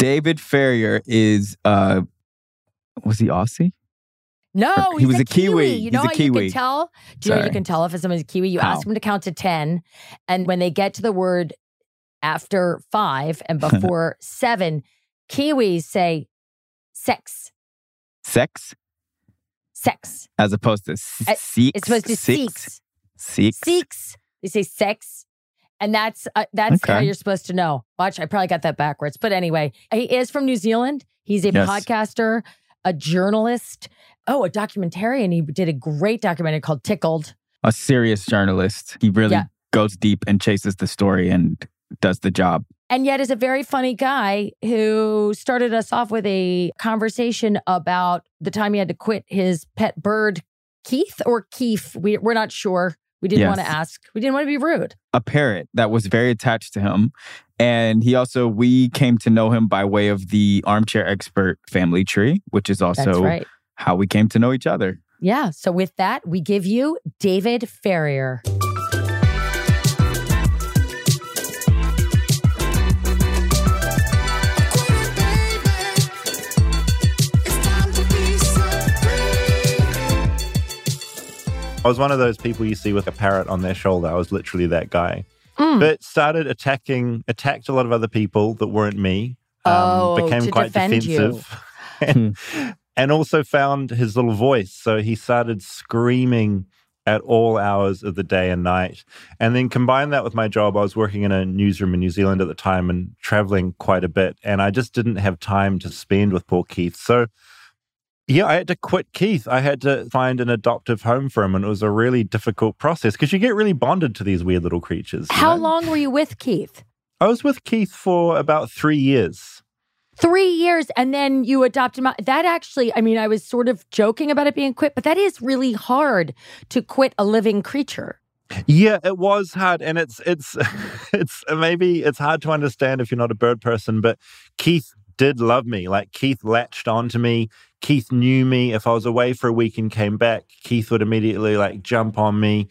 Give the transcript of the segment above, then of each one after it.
David Farrier is uh was he Aussie? No, He he's was a Kiwi. You know He's a how you can tell? Do you know you can tell if somebody's a Kiwi? You How? ask them to count to 10. And when they get to the word after five and before seven, Kiwis say sex, Sex sex. as opposed to s- seeks. It's supposed to seeks. Seeks. Seeks. They say sex. And that's uh, that's how you're supposed to know. Watch, I probably got that backwards. But anyway, he is from New Zealand. He's a Yes. podcaster, a journalist, oh, a documentarian. He did a great documentary called Tickled. A serious journalist. He really Yeah. goes deep and chases the story and does the job. and yet is a very funny guy who started us off with a conversation about the time he had to quit his pet bird, Keith or Keith. We, we're not sure. We didn't want to ask. We didn't want to be rude. a parrot that was very attached to him. And he also, we came to know him by way of the armchair expert family tree, which is also right. how we came to know each other. Yeah. So with that, we give you David Farrier. I was one of those people you see with a parrot on their shoulder. I was literally that guy. Mm. But started attacking, attacked a lot of other people that weren't me. um, Oh, became to quite defensive. and, and also found his little voice. So he started screaming at all hours of the day and night. And then combine that with my job. I was working in a newsroom in New Zealand at the time and traveling quite a bit. And I just didn't have time to spend with poor Keith. So yeah, I had to quit Keith. I had to find an adoptive home for him. And it was a really difficult process because you get really bonded to these weird little creatures. How know? long were you with Keith? I was with Keith for about three years. Three years, and then you adopted him. That actually, I mean, I was sort of joking about it being quit, but that is really hard to quit a living creature. Yeah, it was hard, and it's it's it's maybe it's hard to understand if you're not a bird person. But Keith did love me. Like Keith latched onto me. Keith knew me. If I was away for a week and came back, Keith would immediately like jump on me.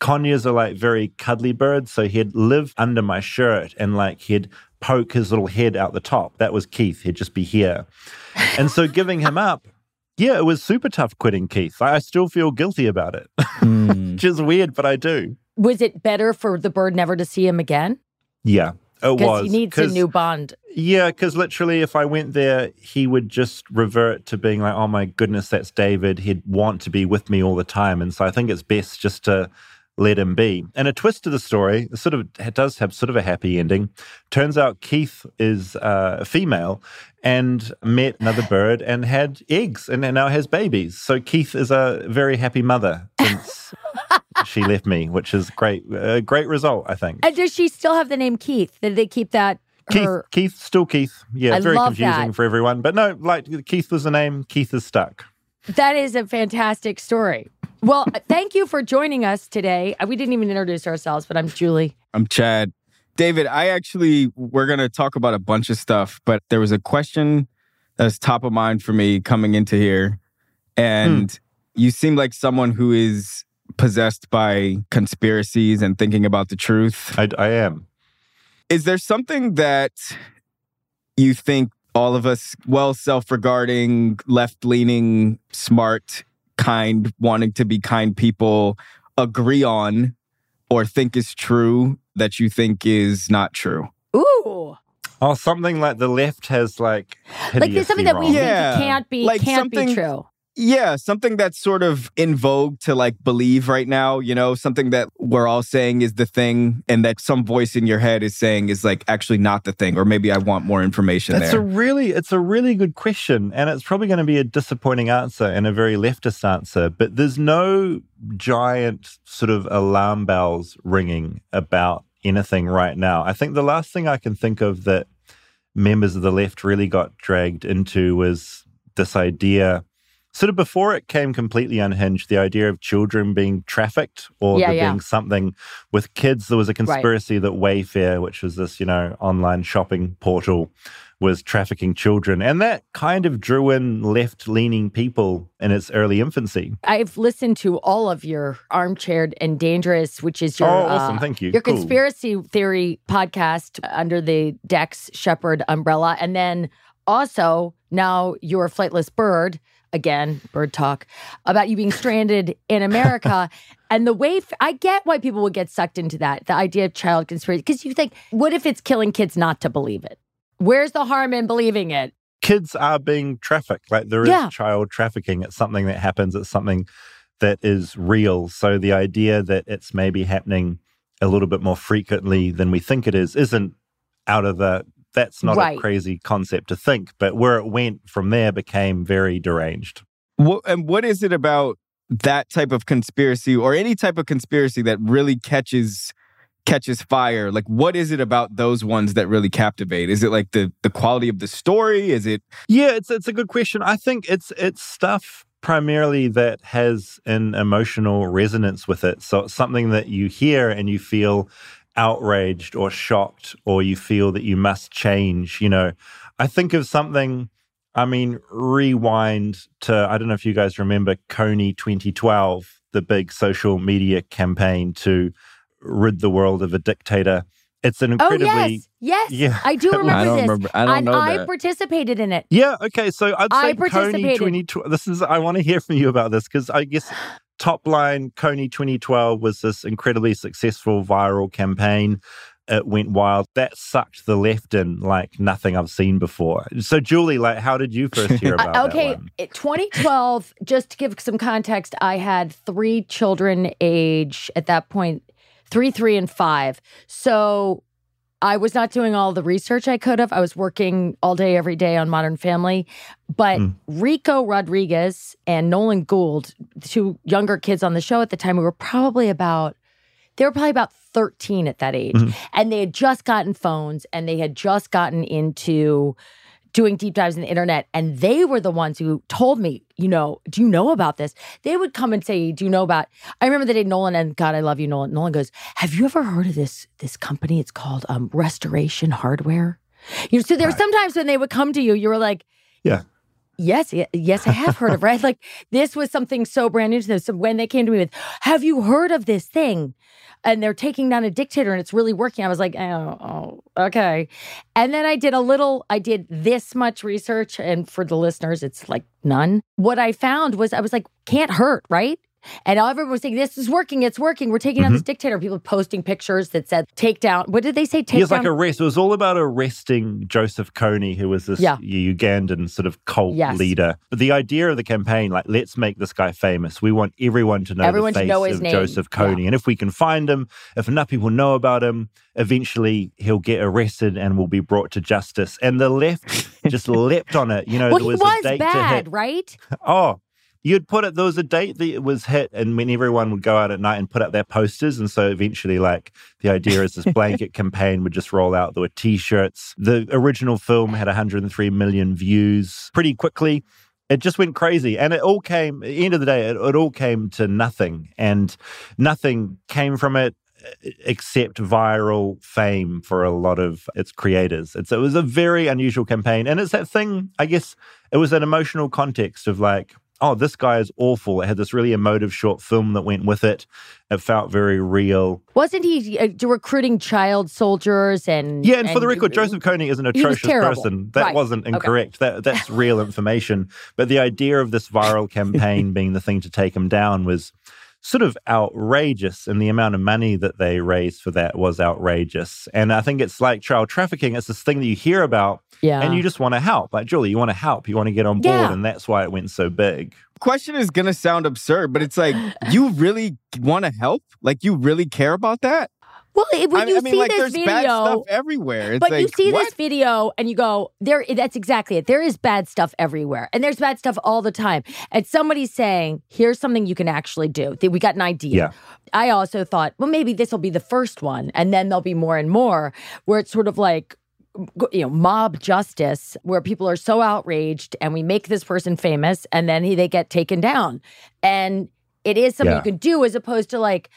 Conures are like very cuddly birds, so he'd live under my shirt and like he'd poke his little head out the top. That was Keith. He'd just be here, and so giving him up. Yeah, it was super tough quitting Keith. I I still feel guilty about it, Mm. which is weird, but I do. Was it better for the bird never to see him again? Yeah, it Because was. he needs a new bond. Yeah, because literally, if I went there, he would just revert to being like, "Oh my goodness, that's David." He'd want to be with me all the time, and so I think it's best just to let him be. And a twist to the story, sort of it does have sort of a happy ending. Turns out Keith is uh, a female and met another bird and had eggs, and now has babies. So Keith is a very happy mother since she left me, which is great. A great result, I think. And does she still have the name Keith? Did they keep that? Keith, Her, Keith, still Keith. Yeah, I very confusing that. for everyone. But no, like Keith was the name. Keith is stuck. That is a fantastic story. Well, thank you for joining us today. Uh, We didn't even introduce ourselves, but I'm Julie. I'm Chad. David, I actually, we're going to talk about a bunch of stuff, but there was a question that's top of mind for me coming into here. And you seem like someone who is possessed by conspiracies and thinking about the truth. I, I am. Is there something that you think all of us, well, self regarding, left leaning, smart, kind, wanting to be kind people agree on or think is true that you think is not true? Ooh, Oh, something like the left has like like there's something that we hideously think. Yeah. can't be Like can't be true. Yeah, something that's sort of in vogue to like believe right now, you know, something that we're all saying is the thing and that some voice in your head is saying is like actually not the thing, or maybe I want more information That's there. a really, it's a really good question, and it's probably going to be a disappointing answer and a very leftist answer. But there's no giant sort of alarm bells ringing about anything right now. I think the last thing I can think of that members of the left really got dragged into was this idea sort of before it came completely unhinged, the idea of children being trafficked or Yeah, there yeah. being something with kids, there was a conspiracy that Wayfair, which was this, you know, online shopping portal, was trafficking children. And that kind of drew in left leaning people in its early infancy. I've listened to all of your armchaired and dangerous, which is your oh, awesome. uh, Thank you. your Cool. conspiracy theory podcast under the Dax Shepard umbrella, and then also now your flightless bird. Again, bird talk about you being stranded in America. and the way f- I get why people would get sucked into that, the idea of child conspiracy, because you think, what if it's killing kids not to believe it? Where's the harm in believing it? kids are being trafficked. Like there is Yeah. child trafficking. It's something that happens. It's something that is real. So the idea that it's maybe happening a little bit more frequently than we think it is isn't out of the. That's not Right. a crazy concept to think, but where it went from there became very deranged. What, and what is it about that type of conspiracy or any type of conspiracy that really catches catches fire? Like what is it about those ones that really captivate? Is it like the the quality of the story? Is it Yeah, it's it's a good question. I think it's it's stuff primarily that has an emotional resonance with it. So it's something that you hear and you feel outraged or shocked or you feel that you must change, you know. I think of something I mean rewind to I don't know if you guys remember Kony 2012, the big social media campaign to rid the world of a dictator. It's an oh, incredibly oh yes, yes, Yeah. I do remember I this. remember. I don't and know I that. participated in it. Yeah. Okay. So I'd I say Kony participated. 2012. This is. I want to hear from you about this because I guess top line Kony 2012 was this incredibly successful viral campaign. It went wild. That sucked the left in like nothing I've seen before. So Julie, like, how did you first hear Uh, about okay, it- 2012. just to give some context, I had three children, age at that point, three, three, and five. So I was not doing all the research I could have. I was working all day, every day on Modern Family. But Mm. Rico Rodriguez and Nolan Gould, two younger kids on the show at the time, we were probably about. They were probably about 13 at that age. Mhm. And they had just gotten phones and they had just gotten into doing deep dives in the internet. And they were the ones who told me, you know, do you know about this? They would come and say, Do you know about I remember the day Nolan and God, I love you, Nolan. Nolan goes, Have you ever heard of this this company? It's called um, Restoration Hardware. You know, so there were sometimes when they would come to you, you were like, Yeah. Yes, yes, I have heard of right. Like this was something so brand new to them. So when they came to me with, "Have you heard of this thing?" and they're taking down a dictator and it's really working, I was like, "Oh, oh okay." And then I did a little. I did this much research, and for the listeners, it's like none. What I found was I was like, "Can't hurt, right?" And everyone was saying, "This is working. It's working. We're taking down this mm-hmm. dictator." People posting pictures that said, "Take down." What did they say? Take He was down. like arrest. It was all about arresting Joseph Kony, who was this Yeah. Ugandan sort of cult Yes. leader. But the idea of the campaign, like, let's make this guy famous. We want everyone to know Everyone the to face know of name. Joseph Kony. And if we can find him, if enough people know about him, eventually he'll get arrested and will be brought to justice. And the left just leapt on it. You know, well, there he was, a was date to bad, hit. right? Oh, you'd put it, there was a date that it was hit, and when everyone would go out at night and put up their posters. And so eventually, like, the idea is this blanket campaign would just roll out. There were t shirts. The original film had 103 million views pretty quickly. It just went crazy. And it all came, at the end of the day, it, it all came to nothing. And nothing came from it except viral fame for a lot of its creators. It's, it was a very unusual campaign. And it's that thing, I guess, it was an emotional context of like, oh, this guy is awful. It had this really emotive short film that went with it. It felt very real. Wasn't he uh, recruiting child soldiers and? Yeah, and, for the record, Joseph Kony is an atrocious person. That Right. wasn't incorrect. That that's real information. But the idea of this viral campaign being the thing to take him down was sort of outrageous, and the amount of money that they raised for that was outrageous. And I think it's like child trafficking. It's this thing that you hear about, yeah, and you just want to help. Like Julie, you want to help. You want to get on board, Yeah. and that's why it went so big. question is gonna sound absurd, but it's like you really want to help? Like you really care about that? well, it- when I, you I mean, see like this there's video, bad stuff everywhere. It's but like, you see what? this video and you go, there. That's exactly it. There is bad stuff everywhere, and there's bad stuff all the time. And somebody's saying, "Here's something you can actually do." That we got an idea. Yeah. I also thought, well, maybe this will be the first one, and then there'll be more and more, where it's sort of like you know mob justice where people are so outraged and we make this person famous and then he, they get taken down and it is something yeah. you can do as opposed to like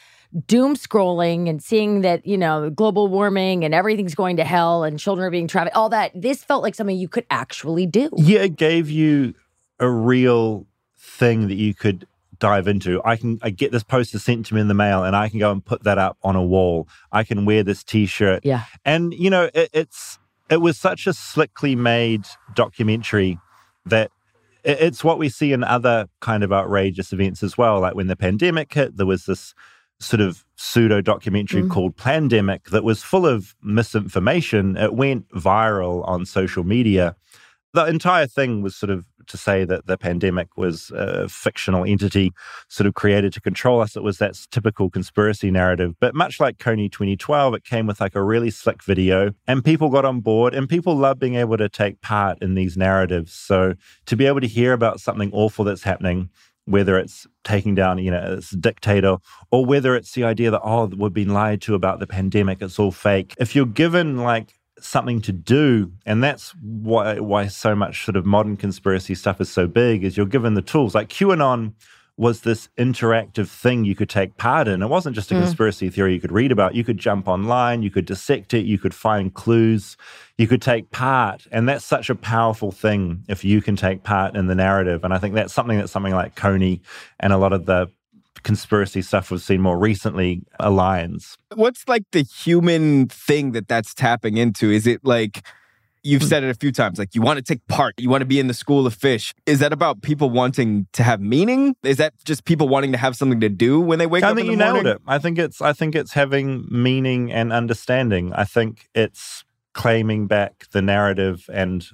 doom scrolling and seeing that you know global warming and everything's going to hell and children are being trafficked all that this felt like something you could actually do yeah it gave you a real thing that you could dive into. I can I get this poster sent to me in the mail and I can go and put that up on a wall. I can wear this t-shirt. Yeah. And you know, it, it's it was such a slickly made documentary that it's what we see in other kind of outrageous events as well. Like when the pandemic hit, there was this sort of pseudo documentary mm. called Plandemic that was full of misinformation. It went viral on social media. The entire thing was sort of to say that the pandemic was a fictional entity sort of created to control us. It was that typical conspiracy narrative. But much like Kony 2012, it came with like a really slick video and people got on board and people love being able to take part in these narratives. So to be able to hear about something awful that's happening, whether it's taking down, you know, this dictator, or whether it's the idea that, oh, we've been lied to about the pandemic, it's all fake. If you're given like something to do. And that's why why so much sort of modern conspiracy stuff is so big is you're given the tools. Like qanon was this interactive thing you could take part in. It wasn't just a mm. conspiracy theory you could read about. You could jump online you could dissect it you could find clues you could take part. And that's such a powerful thing if you can take part in the narrative. And i think that's something that something like Kony and a lot of the conspiracy stuff we've seen more recently aligns. What's like the human thing that that's tapping into? Is it like you've hmm. said it a few times like you want to take part you want to be in the school of fish is that about people wanting to have meaning is that just people wanting to have something to do when they wake I up think you morning? nailed it i think it's i think it's having meaning and understanding i think it's claiming back the narrative and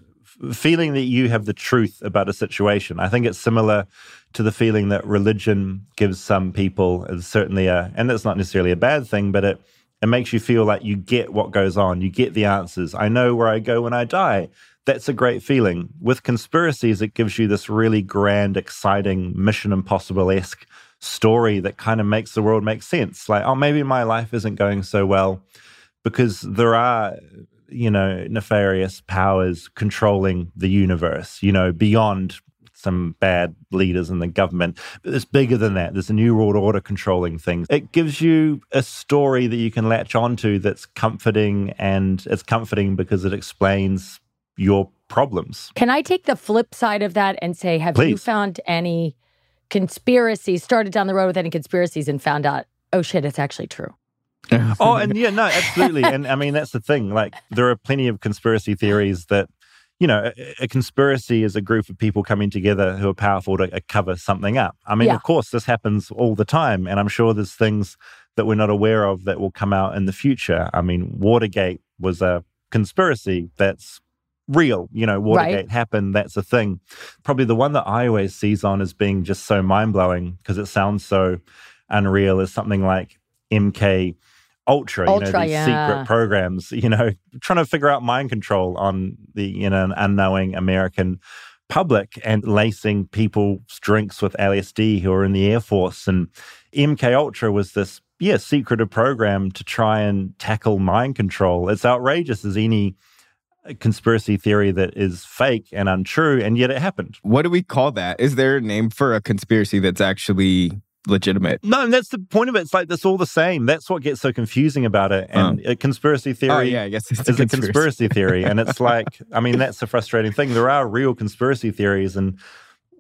feeling that you have the truth about a situation i think it's similar to the feeling that religion gives some people is certainly a, and it's not necessarily a bad thing, but it, it makes you feel like you get what goes on, you get the answers. I know where I go when I die. That's a great feeling. With conspiracies, it gives you this really grand, exciting, Mission Impossible esque story that kind of makes the world make sense. Like, oh, maybe my life isn't going so well because there are you know, nefarious powers controlling the universe, you know, beyond some bad leaders in the government. But it's bigger than that. There's a new world order controlling things. It gives you a story that you can latch onto that's comforting, and it's comforting because it explains your problems. Can I take the flip side of that and say, have Please. you found any conspiracies, started down the road with any conspiracies and found out, oh shit, it's actually true? Oh, and yeah, no, absolutely. and I mean, that's the thing. Like, there are plenty of conspiracy theories that you know, a, a, conspiracy is a group of people coming together who are powerful to uh, cover something up. I mean, yeah. of course, this happens all the time. And I'm sure there's things that we're not aware of that will come out in the future. I mean, Watergate was a conspiracy that's real. You know, Watergate right. happened. That's a thing. Probably the one that I always seize on as being just so mind blowing because it sounds so unreal is something like MK Ultra, Ultra, you know, these yeah. secret programs, you know, trying to figure out mind control on the, you know, an unknowing American public and lacing people's drinks with LSD who are in the Air Force. And MK Ultra was this, yeah, secretive program to try and tackle mind control. It's outrageous as any conspiracy theory that is fake and untrue, and yet it happened. What do we call that? Is there a name for a conspiracy that's actually legitimate. No, and that's the point of it. It's like it's all the same. That's what gets so confusing about it. And oh. a conspiracy oh, theory oh, yeah, I guess it's is a conspiracy. a conspiracy theory. And it's like, I mean, that's the frustrating thing. There are real conspiracy theories and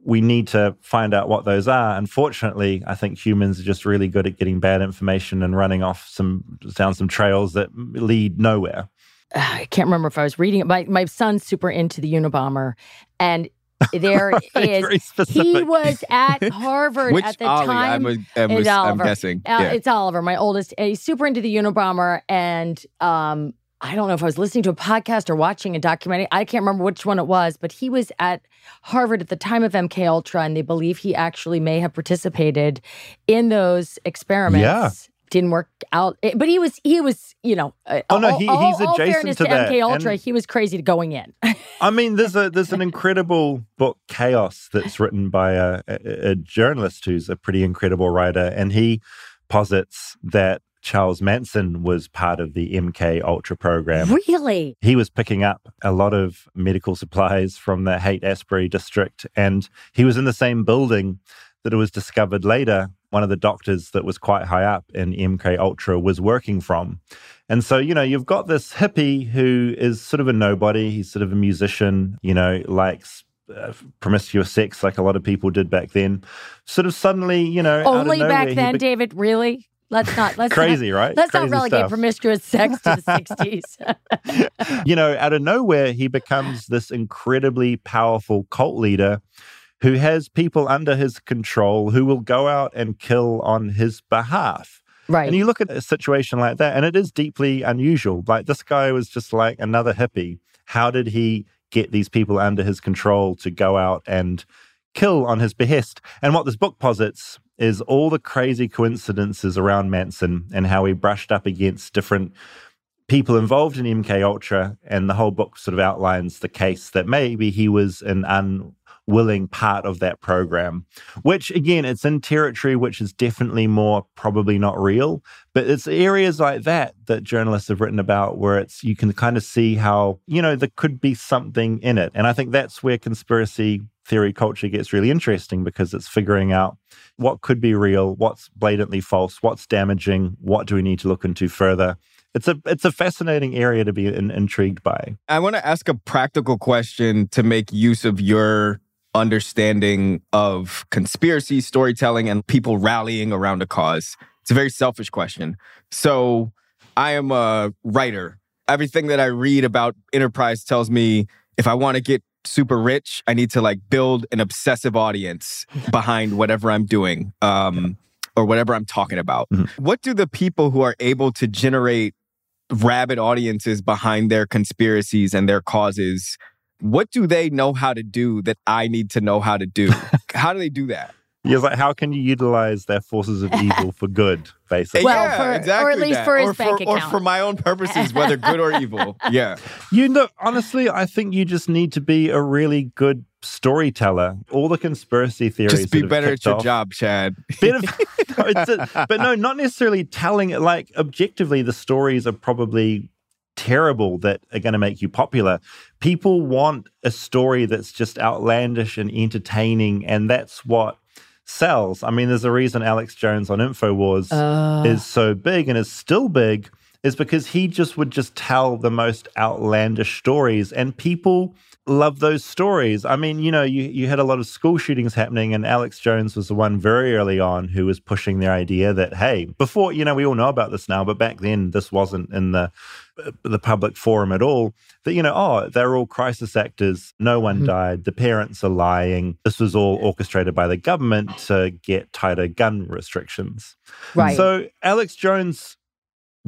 we need to find out what those are. Unfortunately, I think humans are just really good at getting bad information and running off some down some trails that lead nowhere. I can't remember if I was reading it. My my son's super into the Unabomber, and there is. He was at Harvard at the Ollie, time. I'm, a, it's I'm guessing. Uh, yeah. It's Oliver, my oldest. He's super into the Unabomber, and um, I don't know if I was listening to a podcast or watching a documentary. I can't remember which one it was, but he was at Harvard at the time of MK Ultra, and they believe he actually may have participated in those experiments. Yeah didn't work out. But he was he was you know. Uh, oh no, he, he's all, adjacent all to, to that. MK Ultra, and, he was crazy to going in. I mean, there's a there's an incredible book, Chaos, that's written by a, a, a journalist who's a pretty incredible writer, and he posits that Charles Manson was part of the MK Ultra program. Really? He was picking up a lot of medical supplies from the Haight Ashbury district, and he was in the same building that it was discovered later. One of the doctors that was quite high up in MK Ultra was working from. And so, you know, you've got this hippie who is sort of a nobody. He's sort of a musician, you know, likes uh, promiscuous sex like a lot of people did back then. Sort of suddenly, you know, only back then, be- David. Really? Let's not. Let's crazy, not, right? Let's crazy not relegate stuff. promiscuous sex to the sixties. you know, out of nowhere, he becomes this incredibly powerful cult leader who has people under his control who will go out and kill on his behalf. Right. And you look at a situation like that, and it is deeply unusual. Like this guy was just like another hippie. How did he get these people under his control to go out and kill on his behest? And what this book posits is all the crazy coincidences around Manson and how he brushed up against different people involved in MK Ultra. And the whole book sort of outlines the case that maybe he was an un willing part of that program, which again, it's in territory which is definitely more probably not real. But it's areas like that that journalists have written about where it's you can kind of see how, you know, there could be something in it. And I think that's where conspiracy theory culture gets really interesting because it's figuring out what could be real, what's blatantly false, what's damaging, what do we need to look into further it's a it's a fascinating area to be in, intrigued by. I want to ask a practical question to make use of your understanding of conspiracy storytelling and people rallying around a cause. It's a very selfish question. So, I am a writer. Everything that I read about enterprise tells me if I want to get super rich, I need to like build an obsessive audience behind whatever I'm doing um, or whatever I'm talking about. Mm-hmm. What do the people who are able to generate rabid audiences behind their conspiracies and their causes what do they know how to do that I need to know how to do? how do they do that? Yeah, like how can you utilize their forces of evil for good, basically? Well, yeah, for, exactly or at least that. for his or bank for, account, or for my own purposes, whether good or evil. Yeah, you know, honestly, I think you just need to be a really good storyteller. All the conspiracy theories. Just be better at your off, job, Chad. Bit of, no, a, but no, not necessarily telling it. Like objectively, the stories are probably terrible that are going to make you popular. People want a story that's just outlandish and entertaining, and that's what sells. I mean, there's a reason Alex Jones on InfoWars uh. is so big and is still big, is because he just would just tell the most outlandish stories, and people love those stories. I mean, you know, you, you had a lot of school shootings happening, and Alex Jones was the one very early on who was pushing the idea that, hey, before, you know, we all know about this now, but back then this wasn't in the the public forum at all that you know oh they're all crisis actors. No one mm-hmm. died. The parents are lying. This was all orchestrated by the government to get tighter gun restrictions. Right. So alex jones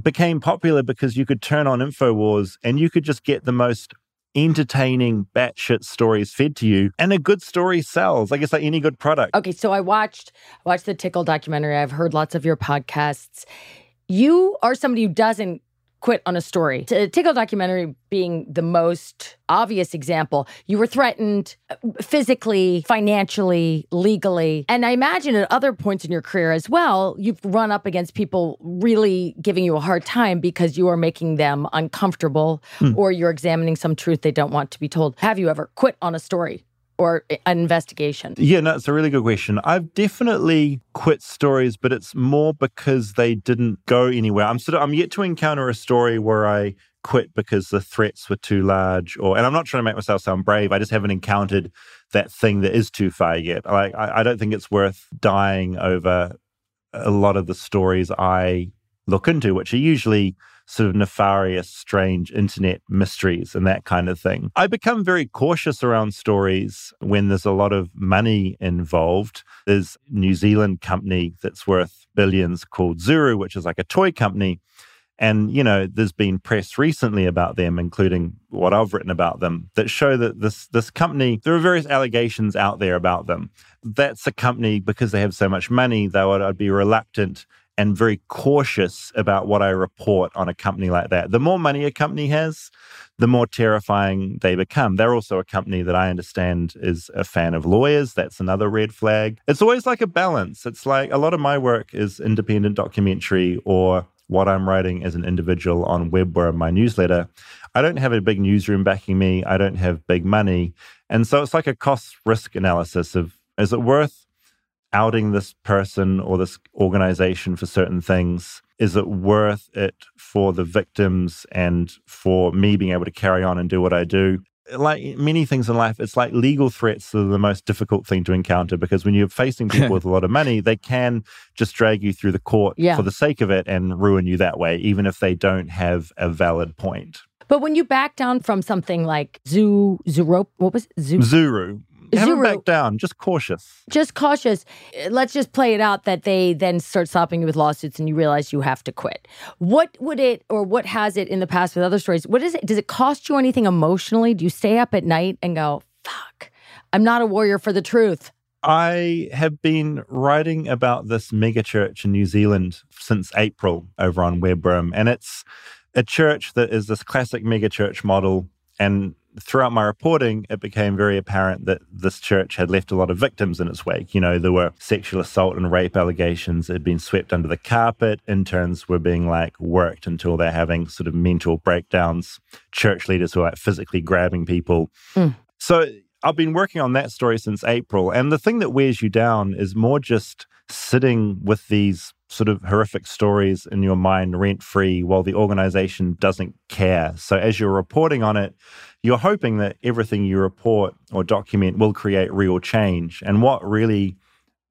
became popular because you could turn on infowars and you could just get the most entertaining batshit stories fed to you and a good story sells. I guess like any good product. Okay so i watched watched the Tickled documentary. I've heard lots of your podcasts. You are somebody who doesn't quit on a story. To Tickled documentary being the most obvious example, you were threatened uh, physically, financially, legally. And I imagine at other points in your career as well, you've run up against people really giving you a hard time because you are making them uncomfortable hmm. or you're examining some truth they don't want to be told. Have you ever quit on a story? Or an investigation? Yeah, no, it's a really good question. I've definitely quit stories, but it's more because they didn't go anywhere. I'm sort of I'm yet to encounter a story where I quit because the threats were too large or and I'm not trying to make myself sound brave. I just haven't encountered that thing that is too far yet. Like I, I don't think it's worth dying over a lot of the stories I look into, which are usually sort of nefarious, strange internet mysteries and that kind of thing. I become very cautious around stories when there's a lot of money involved. There's a New Zealand company that's worth billions called Zuru, which is like a toy company. And, you know, there's been press recently about them, including what I've written about them, that show that this this company, there are various allegations out there about them. That's a company because they have so much money, though I'd be reluctant and very cautious about what I report on a company like that. The more money a company has, the more terrifying they become. They're also a company that I understand is a fan of lawyers. That's another red flag. It's always like a balance. It's like a lot of my work is independent documentary or what I'm writing as an individual on Webworm, my newsletter. I don't have a big newsroom backing me. I don't have big money. And so it's like a cost risk analysis of is it worth outing this person or this organization for certain things? Is it worth it for the victims and for me being able to carry on and do what I do? like many things in life, it's like legal threats are the most difficult thing to encounter because when you're facing people with a lot of money, they can just drag you through the court yeah. for the sake of it and ruin you that way, even if they don't have a valid point. But when you back down from something like Zoo, Zuro, what was it? Zoo? Zuru. Haven't back down, just cautious. Just cautious. Uh, let's just play it out that they then start stopping you with lawsuits and you realize you have to quit. What would it or what has it in the past with other stories? What is it? Does it cost you anything emotionally? Do you stay up at night and go, fuck, I'm not a warrior for the truth? I have been writing about this megachurch in New Zealand since April over on Webworm, and it's a church that is this classic megachurch model. And throughout my reporting, it became very apparent that this church had left a lot of victims in its wake. You know, there were sexual assault and rape allegations that had been swept under the carpet. Interns were being like worked until they're having sort of mental breakdowns. Church leaders were like physically grabbing people. Mm. So I've been working on that story since April. And the thing that wears you down is more just sitting with these sort of horrific stories in your mind rent free while the organization doesn't care. So as you're reporting on it, you're hoping that everything you report or document will create real change. And what really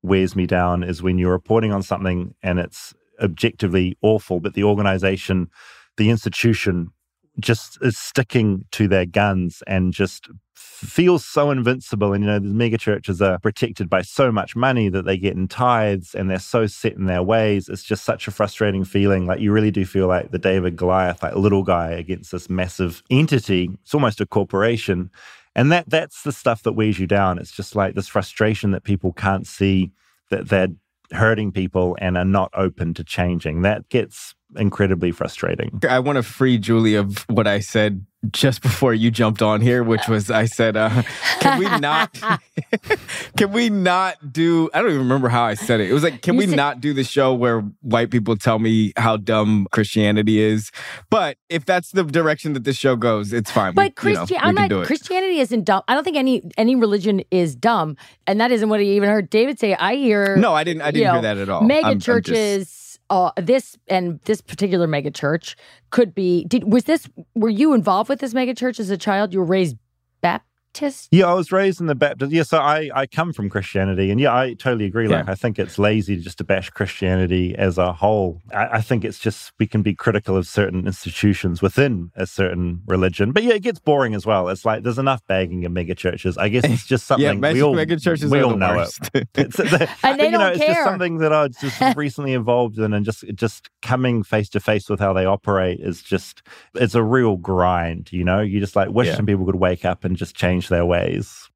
wears me down is when you're reporting on something and it's objectively awful, but the organization, the institution just is sticking to their guns and just feels so invincible. And, you know, the mega churches are protected by so much money that they get in tithes and they're so set in their ways. It's just such a frustrating feeling. Like, you really do feel like the David Goliath, like little guy against this massive entity. It's almost a corporation. And that that's the stuff that wears you down. It's just like this frustration that people can't see that they're hurting people and are not open to changing. That gets incredibly frustrating. I want to free Julie of what I said just before you jumped on here, which was I said, uh, "Can we not? can we not do?" I don't even remember how I said it. It was like, "Can you we said, not do the show where white people tell me how dumb Christianity is?" But if that's the direction that this show goes, it's fine. But Christi- you know, I'm like, Christianity isn't dumb. I don't think any any religion is dumb, and that isn't what I even heard David say. I hear no, I didn't. I didn't hear know, that at all. Mega I'm, churches. I'm just, uh, this and this particular megachurch could be. Did was this? Were you involved with this megachurch as a child? You were raised Baptist. Baptist? Yeah, I was raised in the Baptist. Yeah, so I, I come from Christianity. And yeah, I totally agree. Like, yeah. I think it's lazy just to bash Christianity as a whole. I, I, think it's just we can be critical of certain institutions within a certain religion. But yeah, it gets boring as well. It's like there's enough bagging of mega churches. I guess it's just something yeah, we all, mega churches we all know worst. it. It's, the, and they you know, don't it's care. just something that I was just recently involved in and just just coming face to face with how they operate is just it's a real grind, you know? You just like wish yeah. some people could wake up and just change their ways.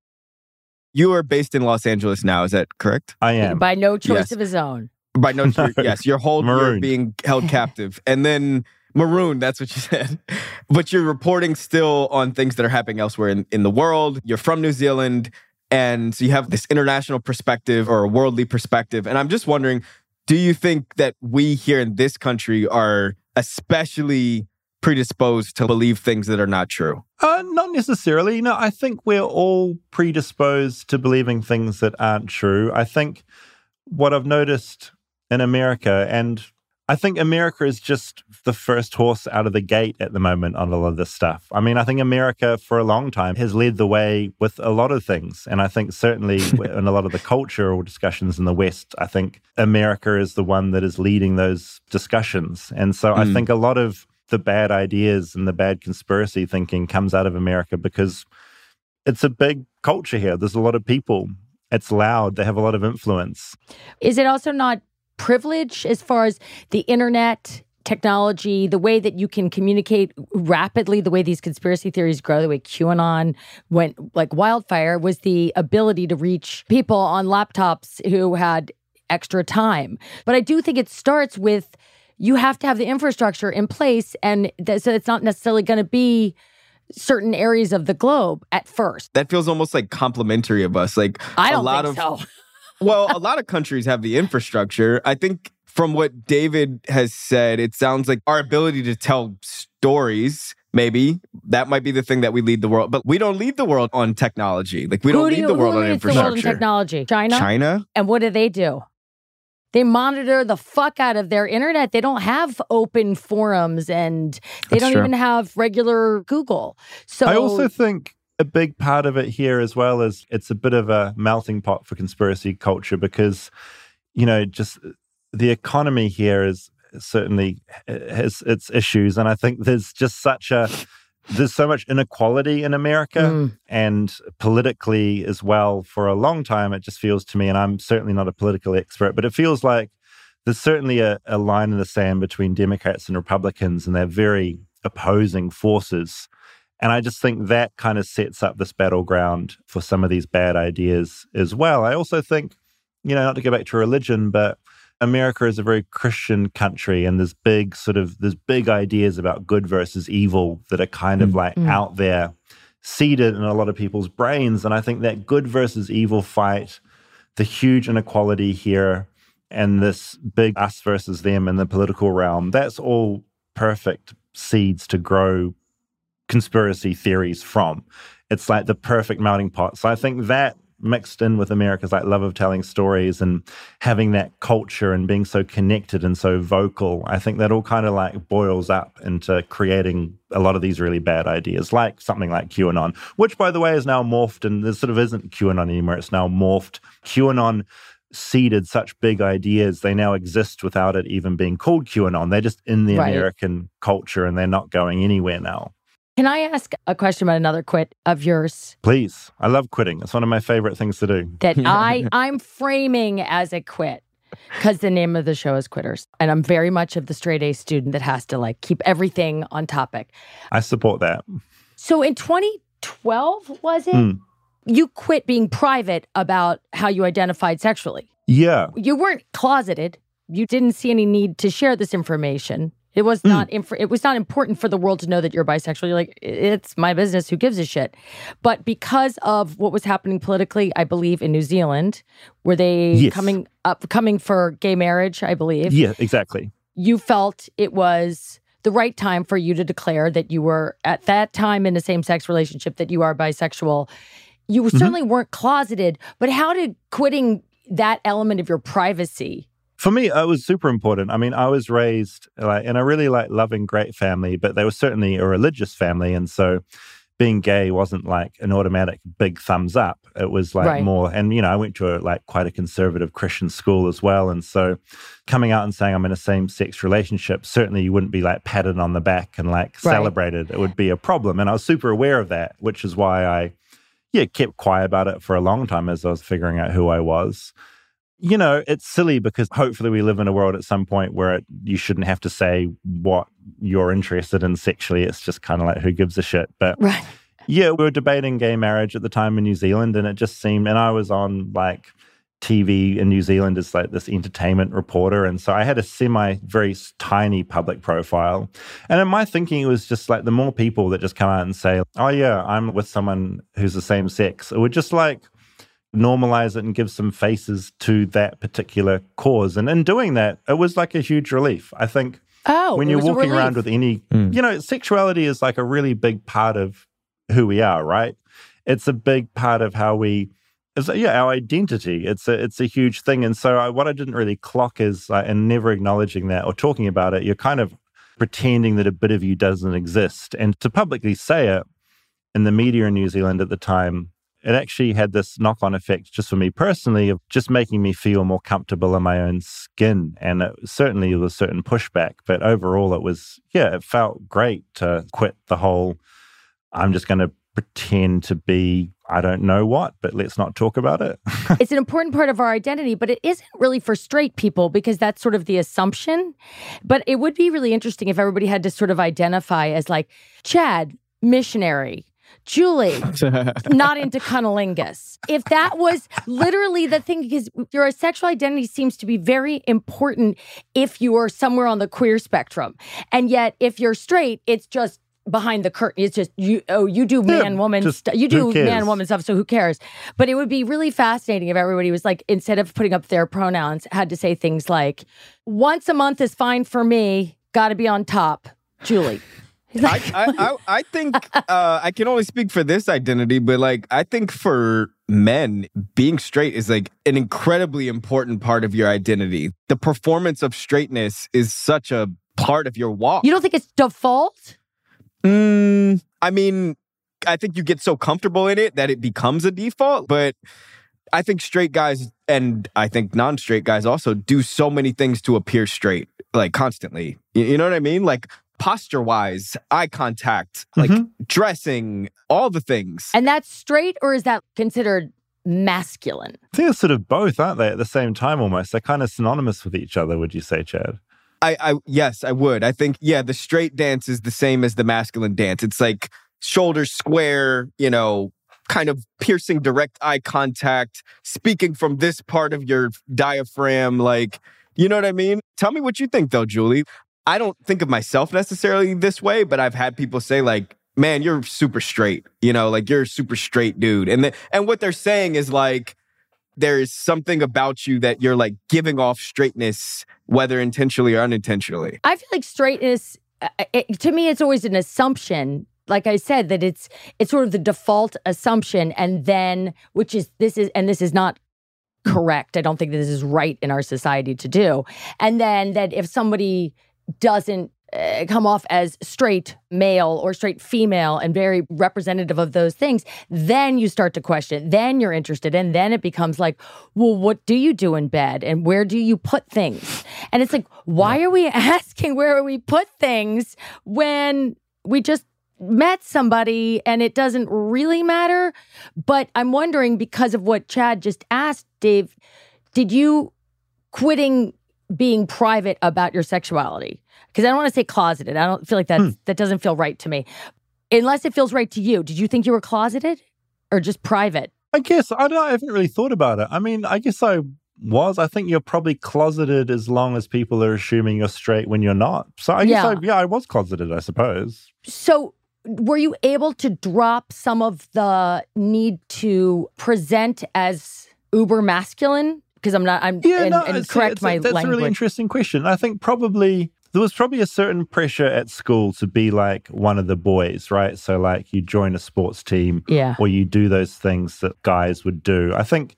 You are based in Los Angeles now, is that correct? I am. By no choice yes. of his own. By no choice. yes, you're hold you're being held captive. And then maroon, that's what you said. but you're reporting still on things that are happening elsewhere in, in the world. You're from New Zealand. And so you have this international perspective or a worldly perspective. And I'm just wondering, do you think that we here in this country are especially predisposed to believe things that are not true? Uh, not necessarily. No, I think we're all predisposed to believing things that aren't true. I think what I've noticed in America, and I think America is just the first horse out of the gate at the moment on a lot of this stuff. I mean, I think America for a long time has led the way with a lot of things. And I think certainly in a lot of the cultural discussions in the West, I think America is the one that is leading those discussions. And so mm. I think a lot of the bad ideas and the bad conspiracy thinking comes out of America because it's a big culture here. There's a lot of people. It's loud. They have a lot of influence. Is it also not privilege as far as the internet technology, the way that you can communicate rapidly, the way these conspiracy theories grow, the way QAnon went like wildfire, was the ability to reach people on laptops who had extra time. But I do think it starts with you have to have the infrastructure in place. And th- so it's not necessarily going to be certain areas of the globe at first. That feels almost like complimentary of us. Like I don't a lot of so. well, a lot of countries have the infrastructure. I think from what David has said, it sounds like our ability to tell stories maybe that might be the thing that we lead the world but we don't lead the world on technology like we don't do lead you- the world who on leads the infrastructure world in technology? China? china And what do they do? They monitor the fuck out of their internet. They don't have open forums and they That's don't true. even have regular Google. So I also think a big part of it here as well is it's a bit of a melting pot for conspiracy culture because, you know, just the economy here is certainly uh, has its issues. And I think there's just such a, there's so much inequality in America Mm. and politically as well for a long time. It just feels to me, and I'm certainly not a political expert, but it feels like there's certainly a, a line in the sand between Democrats and Republicans, and they're very opposing forces. And I just think that kind of sets up this battleground for some of these bad ideas as well. I also think, you know, not to go back to religion, but America is a very Christian country, and there's big sort of there's big ideas about good versus evil that are kind of Mm. like Mm. out there, seeded in a lot of people's brains. And I think that good versus evil fight, the huge inequality here, and this big us versus them in the political realm, that's all perfect seeds to grow conspiracy theories from. It's like the perfect melting pot. So I think that mixed in with America's like love of telling stories and having that culture and being so connected and so vocal, I think that all kind of like boils up into creating a lot of these really bad ideas, like something like QAnon, which by the way is now morphed and there sort of isn't QAnon anymore. It's now morphed. QAnon seeded such big ideas. They now exist without it even being called QAnon. They're just in the Right. American culture and they're not going anywhere now. Can I ask a question about another quit of yours Please. I love quitting. It's one of my favorite things to do. that I I'm framing as a quit? Because the name of the show is Quitters. And I'm very much of the straight A student that has to like keep everything on topic. I support that. So in 2012, was it? Hmm. You quit being private about how you identified sexually. Yeah. You weren't closeted. You didn't see any need to share this information. It was Hmm. not inf- it was not important for the world to know that you're bisexual. You're like, it's my business. Who gives a shit? But because of what was happening politically, I believe in New Zealand, were they Yes. coming up coming for gay marriage? I believe Yeah, exactly. you felt it was the right time for you to declare that you were at that time in a same sex relationship that you are bisexual. You Mm-hmm. certainly weren't closeted, but how did quitting that element of your privacy? For me, it was super important. I mean, I was raised like in a really like loving, great family, but they were certainly a religious family, and so being gay wasn't like an automatic big thumbs up. It was like Right. more, and you know, I went to a like quite a conservative Christian school as well, and so coming out and saying I'm in a same sex relationship, certainly you wouldn't be like patted on the back and like Right. celebrated. It would be a problem, and I was super aware of that, which is why I, yeah, kept quiet about it for a long time as I was figuring out who I was you know, it's silly because hopefully we live in a world at some point where it, you shouldn't have to say what you're interested in sexually. It's just kind of like who gives a shit. But Right. yeah, we were debating gay marriage at the time in New Zealand, and it just seemed, and I was on like TV in New Zealand as like this entertainment reporter. And so I had a semi, very tiny public profile. And in my thinking, it was just like the more people that just come out and say, oh, yeah, I'm with someone who's the same sex, it would just like, normalize it and give some faces to that particular cause. And in doing that, it was like a huge relief. I think Oh, when you're walking around with any, Mm. you know, sexuality is like a really big part of who we are, right? It's a big part of how we, it's, yeah, our identity. It's a, it's a huge thing. And so I, what I didn't really clock is, uh, and never acknowledging that or talking about it, you're kind of pretending that a bit of you doesn't exist. And to publicly say it in the media in New Zealand at the time, it actually had this knock on effect just for me personally of just making me feel more comfortable in my own skin. And it, certainly there was certain pushback, but overall it was, yeah, it felt great to quit the whole, I'm just going to pretend to be, I don't know what, but let's not talk about it. it's an important part of our identity, but it isn't really for straight people because that's sort of the assumption. But it would be really interesting if everybody had to sort of identify as like Chad, missionary, Julie, not into cunnilingus. If that was literally the thing, because your sexual identity seems to be very important if you are somewhere on the queer spectrum. And yet, if you're straight, it's just behind the curtain. It's just you. Oh, you do man woman stuff. You do man woman stuff. So who cares? But it would be really fascinating if everybody was like, instead of putting up their pronouns, had to say things like, "Once a month is fine for me. Got to be on top." Julie. I, I, I, I, think uh, I can only speak for this identity, but like I think for men, being straight is like an incredibly important part of your identity. The performance of straightness is such a part of your walk. You don't think it's default? Mm, I mean, I think you get so comfortable in it that it becomes a default, but I think straight guys and I think non straight guys also do so many things to appear straight, like constantly. You know what I mean? Like posture wise, eye contact, like mm-hmm. dressing, all the things. And that's straight, or is that considered masculine? I think it's sort of both, aren't they? At the same time, almost. They're kind of synonymous with each other, would you say, Chad? I, I yes, I would. I think yeah, the straight dance is the same as the masculine dance. It's like shoulders square, you know, kind of piercing direct eye contact, speaking from this part of your diaphragm, like you know what I mean? Tell me what you think though, Julie. I don't think of myself necessarily this way, but I've had people say like, "Man, you're super straight." You know, like you're a super straight dude. And the, and what they're saying is like there is something about you that you're like giving off straightness, whether intentionally or unintentionally. I feel like straightness, uh, uh, it, to me, it's always an assumption. Like I said, that it's it's sort of the default assumption, and then which is this is and this is not correct. I don't think this is right in our society to do. And then that if somebody doesn't uh, come off as straight male or straight female and very representative of those things, then you start to question. Then you're interested. And then it becomes like, well, what do you do in bed? And where do you put things? And it's like, why are we asking where we put things when we just met somebody and it doesn't really matter? But I'm wondering because of what Chad just asked, Dave, did you quitting being private about your sexuality? because I don't want to say closeted. I don't feel like that hmm. that doesn't feel right to me. Unless it feels right to you. Did you think you were closeted or just private? I guess I, don't, I haven't really thought about it. I mean, I guess I was. I think you're probably closeted as long as people are assuming you're straight when you're not. So I guess yeah, I, yeah, I was closeted, I suppose. So were you able to drop some of the need to present as uber masculine? Because I'm not. I'm yeah, and, no, and correct it's, my that's language. That's a really interesting question. I think probably there was probably a certain pressure at school to be like one of the boys, right? So like you join a sports team, yeah, or you do those things that guys would do. I think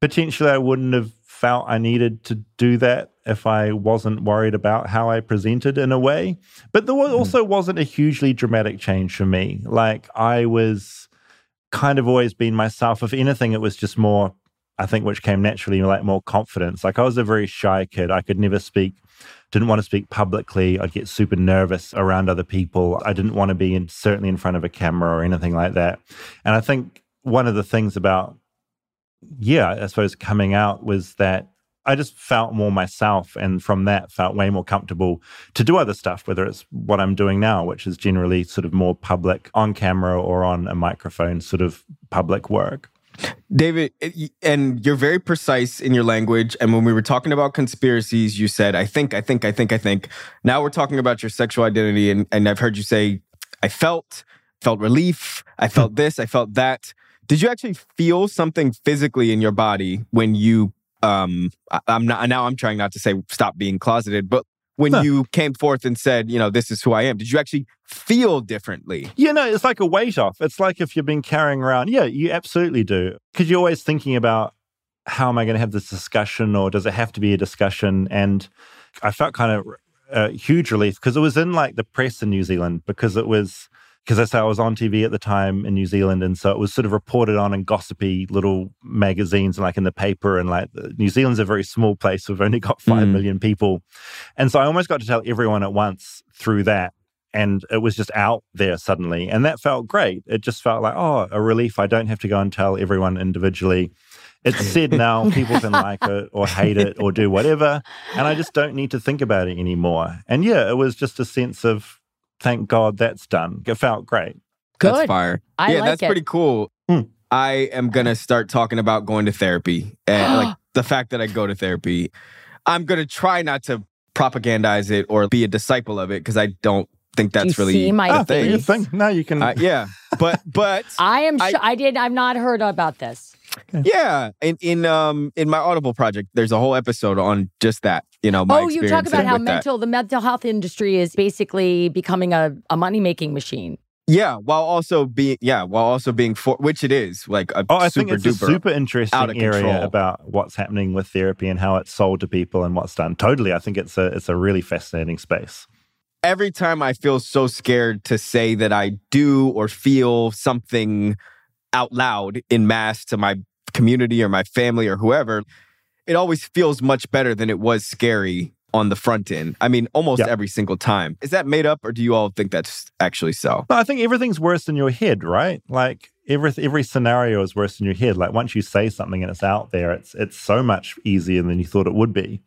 potentially I wouldn't have felt I needed to do that if I wasn't worried about how I presented in a way. But there was, mm. also wasn't a hugely dramatic change for me. Like I was kind of always been myself. If anything, it was just more I think which came naturally like more confidence. Like I was a very shy kid. I could never speak didn't want to speak publicly. I'd get super nervous around other people. I didn't want to be in, certainly in front of a camera or anything like that. And I think one of the things about, yeah, I suppose coming out was that I just felt more myself. And from that, felt way more comfortable to do other stuff, whether it's what I'm doing now, which is generally sort of more public on camera or on a microphone, sort of public work. David, and you're very precise in your language. And when we were talking about conspiracies, you said, I think, I think, I think, I think. Now we're talking about your sexual identity. And, and I've heard you say, I felt, felt relief. I felt hmm. this, I felt that. Did you actually feel something physically in your body when you, um, I, I'm not, now I'm trying not to say stop being closeted, but when you came forth and said, you know, this is who I am? Did you actually feel differently? Yeah, no, it's like a weight off. It's like if you've been carrying around, yeah, you absolutely do. Because you're always thinking about how am I going to have this discussion or does it have to be a discussion? And I felt kind of a huge relief because it was in like the press in New Zealand because it was because I say I was on TV at the time in New Zealand, and so it was sort of reported on in gossipy little magazines and like in the paper. And like New Zealand's a very small place; we've only got five mm. million people, and so I almost got to tell everyone at once through that, and it was just out there suddenly, and that felt great. It just felt like oh, a relief. I don't have to go and tell everyone individually. It's said now, people can like it or hate it or do whatever, and I just don't need to think about it anymore. And yeah, it was just a sense of thank God that's done. It felt great. Good. That's fire. I yeah, like that's it. pretty cool. Mm. I am gonna start talking about going to therapy and like the fact that I go to therapy. I'm gonna try not to propagandize it or be a disciple of it because I don't think that's you really see my a thing. face? thing. No, you can. Uh, yeah, but but I am. I- I did. I've not heard about this. Yeah, in in um in my Audible project, there's a whole episode on just that. You know, my oh, you talk about how with that. mental the mental health industry is basically becoming a, a money making machine. Yeah, while also being yeah, while also being for which it is like a Oh, I super think it's duper. a super interesting out of area control. about what's happening with therapy and how it's sold to people and what's done. Totally, I think it's a it's a really fascinating space. Every time I feel so scared to say that I do or feel something out loud in mass to my community or my family or whoever, it always feels much better than it was scary on the front end. I mean, almost Yeah. every single time. Is that made up or do you all think that's actually so? No, I think everything's worse in your head, right? Like every every scenario is worse in your head. Like once you say something and it's out there, it's it's so much easier than you thought it would be.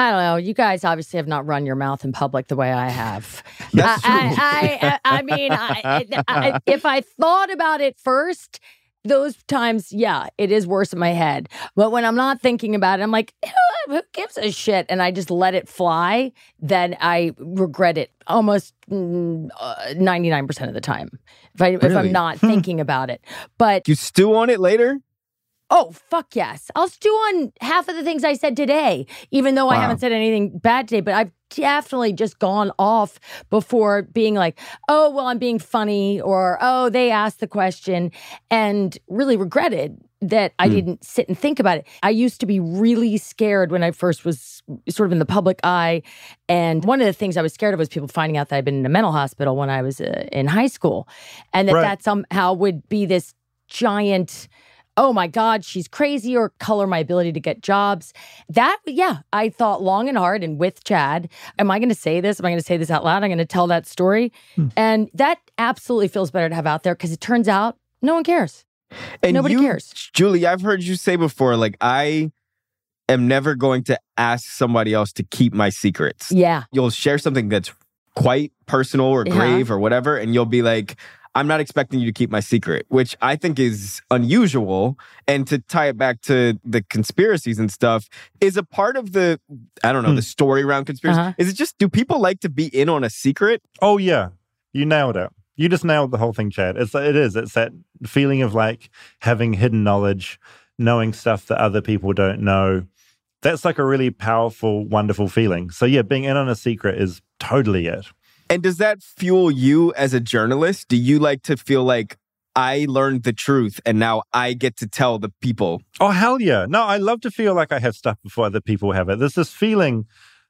I don't know. You guys obviously have not run your mouth in public the way I have. That's I, true. I, I, I mean, I, if I thought about it first, those times, yeah, it is worse in my head. But when I'm not thinking about it, I'm like, "Eh, who gives a shit? And I just let it fly, then I regret it almost mm, uh, 99% of the time if, I, if Really? I'm not thinking about it. But You stew on it later? Oh, fuck yes. I'll stew on half of the things I said today, even though I haven't said anything bad today, but I've definitely just gone off before being like, oh, well, I'm being funny, or oh, they asked the question, and really regretted that I Hmm. didn't sit and think about it. I used to be really scared when I first was sort of in the public eye. And one of the things I was scared of was people finding out that I'd been in a mental hospital when I was uh, in high school. And that Right. that somehow would be this giant oh my God, she's crazy, or color my ability to get jobs. That, yeah, I thought long and hard and with Chad, am I going to say this? Am I going to say this out loud? I'm going to tell that story. Hmm. And that absolutely feels better to have out there because it turns out no one cares. And Nobody you, cares. Julie, I've heard you say before, like, I am never going to ask somebody else to keep my secrets. Yeah. You'll share something that's quite personal or Yeah. grave or whatever, and you'll be like, I'm not expecting you to keep my secret, which I think is unusual. And to tie it back to the conspiracies and stuff, is a part of the, I don't know, Hmm. the story around conspiracy. Uh-huh. Is it just, do people like to be in on a secret? Oh yeah, you nailed it. You just nailed the whole thing, Chad. It's it is. It's that feeling of like having hidden knowledge, knowing stuff that other people don't know. That's like a really powerful, wonderful feeling. So yeah, being in on a secret is totally it. And does that fuel you as a journalist? Do you like to feel like I learned the truth and now I get to tell the people? Oh hell yeah! No, I love to feel like I have stuff before other people have it. There's this feeling,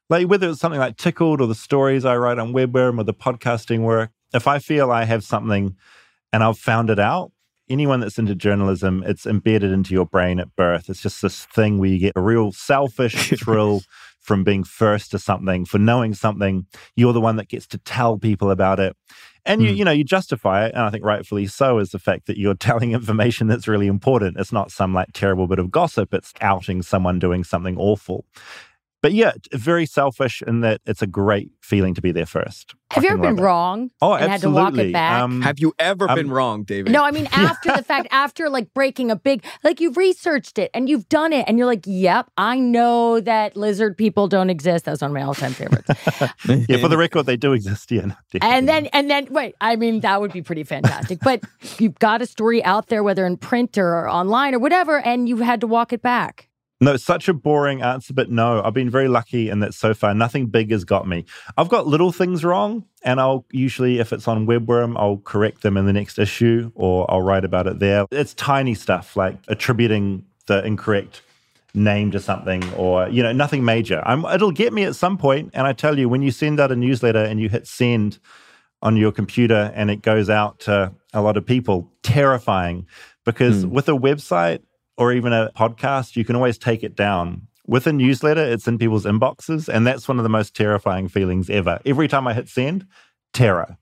like whether it's something like Tickled or the stories I write on Webworm or the podcasting work. If I feel I have something and I've found it out, anyone that's into journalism, it's embedded into your brain at birth. It's just this thing where you get a real selfish thrill from being first to something, for knowing something. You're the one that gets to tell people about it. And you, Hmm. you know, you justify it, and I think rightfully so, is the fact that you're telling information that's really important. It's not some like terrible bit of gossip. It's outing someone doing something awful. But yeah, very selfish in that it's a great feeling to be there first. Have you ever been it. wrong? Oh, and had to walk it absolutely. back? Um, Have you ever I'm- been wrong, David? No, I mean after the fact, after like breaking a big, like you've researched it and you've done it, and you're like, "Yep, I know that lizard people don't exist." That's one of my all-time favorites. yeah, for the record, they do exist. Yeah, no, definitely. and then, and then, wait, I mean, that would be pretty fantastic. But you've got a story out there, whether in print or online or whatever, and you've had to walk it back. No, such a boring answer, but no, I've been very lucky in that so far nothing big has got me. I've got little things wrong, and I'll usually, if it's on Webworm, I'll correct them in the next issue or I'll write about it there. It's tiny stuff like attributing the incorrect name to something or, you know, nothing major. I'm, it'll get me at some point, And I tell you, when you send out a newsletter and you hit send on your computer and it goes out to a lot of people, terrifying because hmm. with a website, or even a podcast, you can always take it down. With a newsletter, it's in people's inboxes, and that's one of the most terrifying feelings ever. Every time I hit send, terror.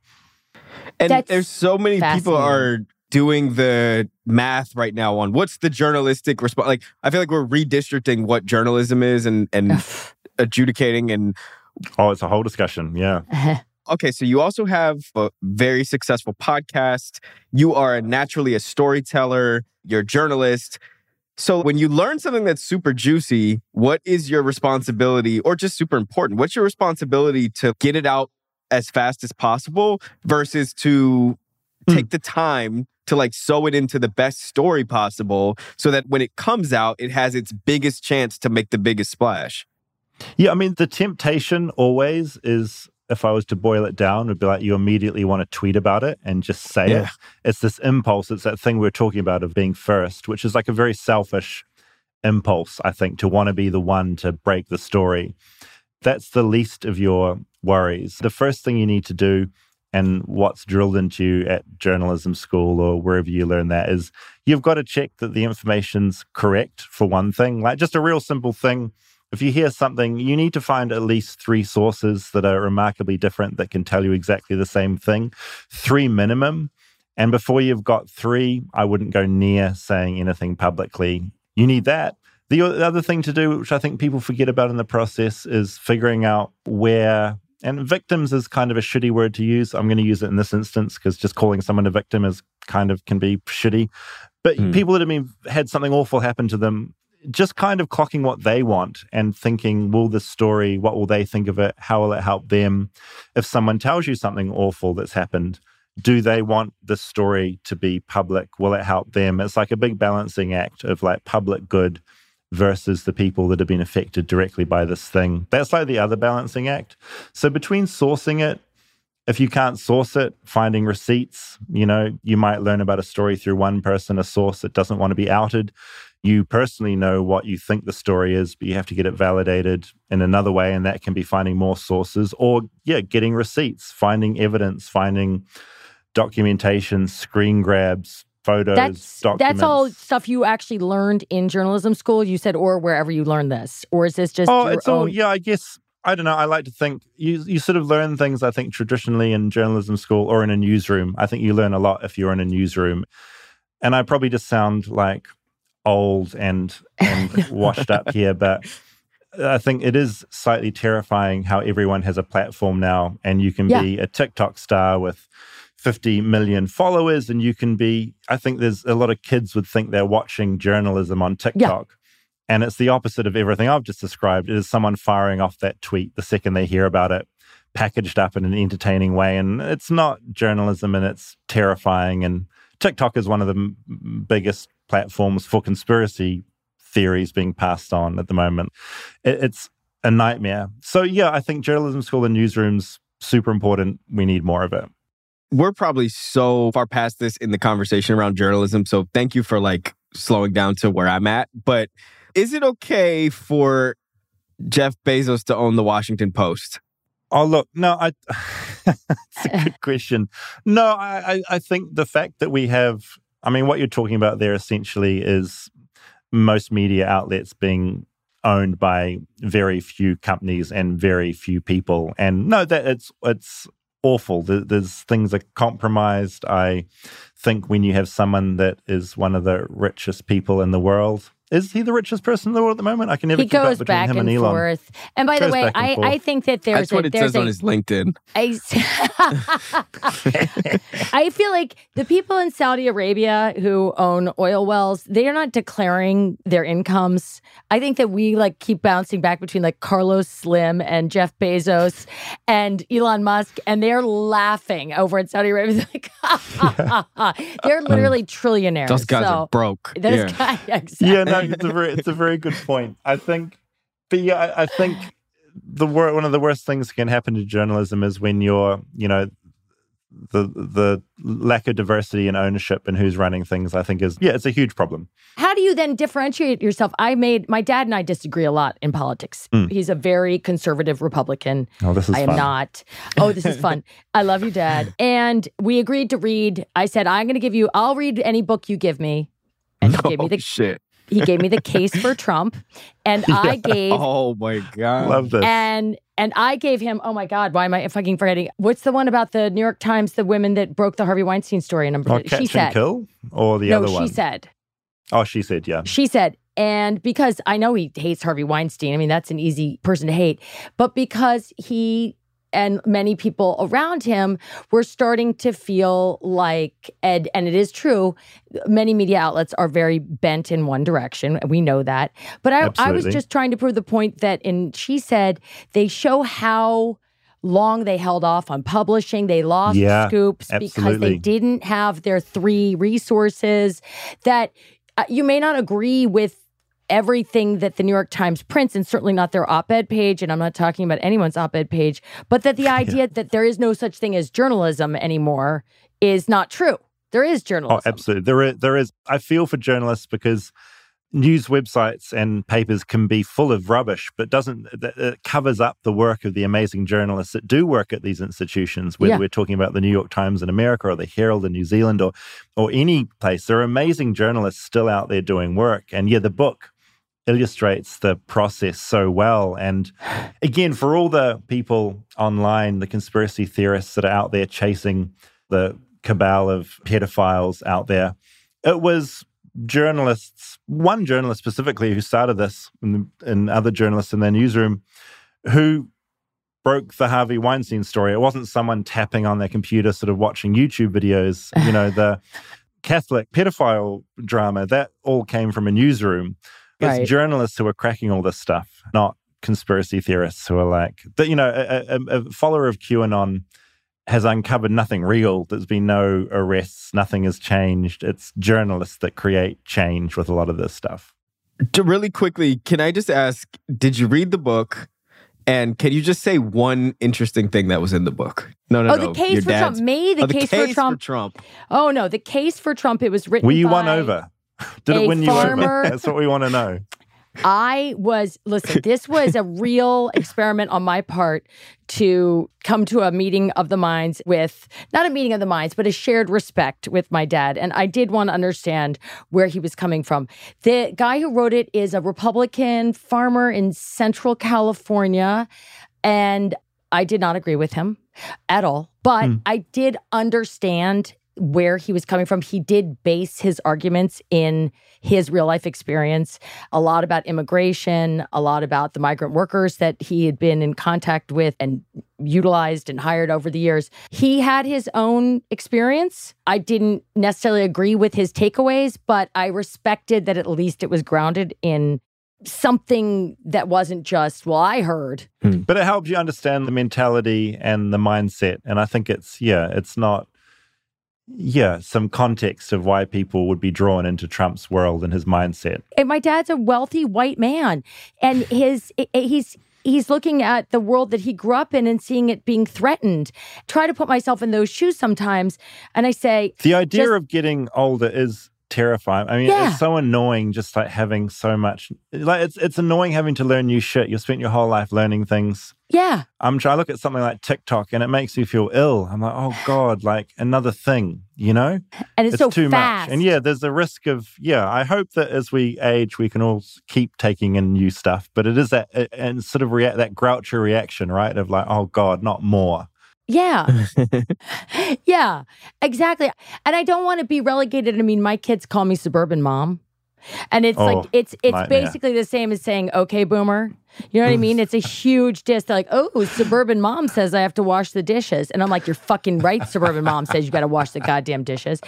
And That's there's so many people are doing the math right now on what's the journalistic response. Like I feel like we're redistricting what journalism is and and adjudicating and Oh, it's a whole discussion. Yeah. okay, so you also have a very successful podcast. You are naturally a storyteller, you're a journalist. So when you learn something that's super juicy, what is your responsibility or just super important? What's your responsibility to get it out as fast as possible versus to mm. take the time to like sew it into the best story possible so that when it comes out, it has its biggest chance to make the biggest splash. Yeah, I mean, the temptation always is if I was to boil it down, would be like you immediately want to tweet about it and just say yeah. it. It's this impulse. It's that thing we are talking about of being first, which is like a very selfish impulse, I think, to want to be the one to break the story. That's the least of your worries. The first thing you need to do, and what's drilled into you at journalism school or wherever you learn that, is you've got to check that the information's correct, for one thing. Like just a real simple thing. If you hear something, you need to find at least three sources that are remarkably different that can tell you exactly the same thing. Three minimum. And before you've got three, I wouldn't go near saying anything publicly. You need that. The other thing to do, which I think people forget about in the process, is figuring out where, and victims is kind of a shitty word to use. I'm going to use it in this instance because just calling someone a victim is kind of can be shitty. But mm. people that have been, had something awful happen to them, just kind of clocking what they want and thinking, will this story, what will they think of it? How will it help them? If someone tells you something awful that's happened, do they want the story to be public? Will it help them? It's like a big balancing act of like public good versus the people that have been affected directly by this thing. That's like the other balancing act. So between sourcing it, if you can't source it, finding receipts, you know, you might learn about a story through one person, a source that doesn't want to be outed. You personally know what you think the story is, but you have to get it validated in another way. And that can be finding more sources or, yeah, getting receipts, finding evidence, finding documentation, screen grabs, photos, that's, documents. That's all stuff you actually learned in journalism school. You said, or wherever you learned this, or is this just? Oh, it's own... all. Yeah, I guess I don't know. I like to think you you sort of learn things. I think traditionally in journalism school or in a newsroom. I think you learn a lot if you're in a newsroom. And I probably just sound like old and and washed up here, but I think it is slightly terrifying how everyone has a platform now, and you can yeah. be a TikTok star with 50 million followers and you can be i think there's a lot of kids would think they're watching journalism on tiktok yeah. and it's the opposite of everything i've just described it is someone firing off that tweet the second they hear about it packaged up in an entertaining way and it's not journalism and it's terrifying and tiktok is one of the m- biggest platforms for conspiracy theories being passed on at the moment it, it's a nightmare so yeah i think journalism school and newsrooms super important we need more of it we're probably so far past this in the conversation around journalism. So thank you for like slowing down to where I'm at. But is it okay for Jeff Bezos to own the Washington Post? Oh look, no, I. it's a good question. No, I, I think the fact that we have, I mean, what you're talking about there essentially is most media outlets being owned by very few companies and very few people. And no, that it's it's awful. There's things are compromised. I think when you have someone that is one of the richest people in the world, is he the richest person in the world at the moment? I can never. He goes back and, and forth. And by the way, I, I think that there's that's what a, it says a, on his LinkedIn. I, I feel like the people in Saudi Arabia who own oil wells, they are not declaring their incomes. I think that we like keep bouncing back between like Carlos Slim and Jeff Bezos and Elon Musk, and they're laughing over in Saudi Arabia. Like, they're um, literally trillionaires. Those guys so, are broke. Those yeah. guys, exactly. Yeah, no, it's a very, it's a very good point. I think, but yeah, I, I think the wor- one of the worst things that can happen to journalism is when you're, you know, the the lack of diversity and ownership and who's running things i think is yeah it's a huge problem. How do you then differentiate yourself? I made my dad and i disagree a lot in politics. Mm. he's a very conservative republican. Oh this is i am not. Oh this is fun. I love you dad. And we agreed to read. I said i'm going to give you i'll read any book you give me. And he gave me the shit he gave me the case for Trump, and yeah. I gave. Oh my god! Love this. And and I gave him. Oh my god! Why am I fucking forgetting? What's the one about the New York Times? The women that broke the Harvey Weinstein story. Number. Oh, she said. Kill or the no, other one. she said. Oh, she said, yeah. She said, and because I know he hates Harvey Weinstein, I mean, that's an easy person to hate, but because he and many people around him were starting to feel like ed and it is true many media outlets are very bent in one direction we know that but I, I was just trying to prove the point that in she said they show how long they held off on publishing. They lost yeah, scoops absolutely. because they didn't have their three resources. That uh, you may not agree with everything that the New York Times prints, and certainly not their op ed page. And I'm not talking about anyone's op ed page, but that the idea yeah. that there is no such thing as journalism anymore is not true. There is oh, journalism. Oh, absolutely. There is, there is. I feel for journalists because news websites and papers can be full of rubbish, but doesn't it covers up the work of the amazing journalists that do work at these institutions. Whether yeah. we're talking about the New York Times in America or the Herald in New Zealand or or any place, there are amazing journalists still out there doing work. And yeah, the book illustrates the process so well. And again, for all the people online, the conspiracy theorists that are out there chasing the cabal of pedophiles out there, it was journalists, one journalist specifically who started this, and, and other journalists in their newsroom, who broke the Harvey Weinstein story. It wasn't someone tapping on their computer, sort of watching YouTube videos. You know, the Catholic pedophile drama, that all came from a newsroom. It's journalists who are cracking all this stuff, not conspiracy theorists who are like, that. you know, a, a, a follower of QAnon has uncovered nothing real. There's been no arrests, nothing has changed. It's journalists that create change with a lot of this stuff. To really quickly, can I just ask, did you read the book? And can you just say one interesting thing that was in the book? No, no, oh, no. the case Your for Trump. Me, the, oh, case, case for, Trump. for Trump. Oh no, the case for Trump. It was written. Were you by won over? Did it win farmer. you over? That's what we want to know. I was, listen, this was a real experiment on my part to come to a meeting of the minds with, not a meeting of the minds, but a shared respect with my dad. And I did want to understand where he was coming from. The guy who wrote it is a Republican farmer in Central California. And I did not agree with him at all, but mm. I did understand where he was coming from. He did base his arguments in his real life experience, a lot about immigration, a lot about the migrant workers that he had been in contact with and utilized and hired over the years. He had his own experience. I didn't necessarily agree with his takeaways, but I respected that at least it was grounded in something that wasn't just well i heard hmm. but it helps you understand the mentality and the mindset and i think it's yeah it's not yeah, some context of why people would be drawn into Trump's world and his mindset. And my dad's a wealthy white man, and his he's he's looking at the world that he grew up in and seeing it being threatened. Try to put myself in those shoes sometimes, and I say the idea just, of getting older is terrifying. I mean, yeah. it's so annoying just like having so much like it's it's annoying having to learn new shit. You've spent your whole life learning things. Yeah. I'm trying to look at something like TikTok and it makes me feel ill. I'm like, oh God, like another thing, you know? And it's, it's so too fast. much. And yeah, there's a risk of, yeah, I hope that as we age, we can all keep taking in new stuff. But it is that, and sort of react, that grouchy reaction, right? Of like, oh God, not more. Yeah. yeah, exactly. And I don't want to be relegated. I mean, my kids call me suburban mom. And it's oh, like it's it's nightmare. basically the same as saying okay boomer. You know what I mean? It's a huge diss. They're like, oh, suburban mom says I have to wash the dishes. And I'm like, you're fucking right. Suburban mom says you got to wash the goddamn dishes.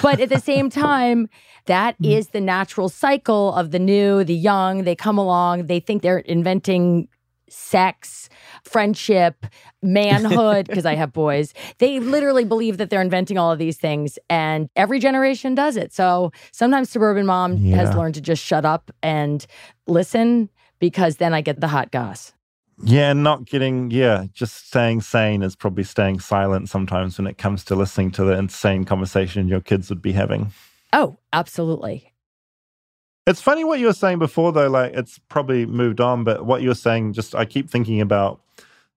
But at the same time, that mm. is the natural cycle of the new, the young. They come along, they think they're inventing sex, friendship, manhood, because I have boys. They literally believe that they're inventing all of these things, and every generation does it. So sometimes suburban mom yeah. has learned to just shut up and listen because then I get the hot goss. Yeah, not getting, yeah, just staying sane is probably staying silent sometimes when it comes to listening to the insane conversation your kids would be having. Oh, absolutely. It's funny what you were saying before, though. Like, it's probably moved on, but what you were saying, just I keep thinking about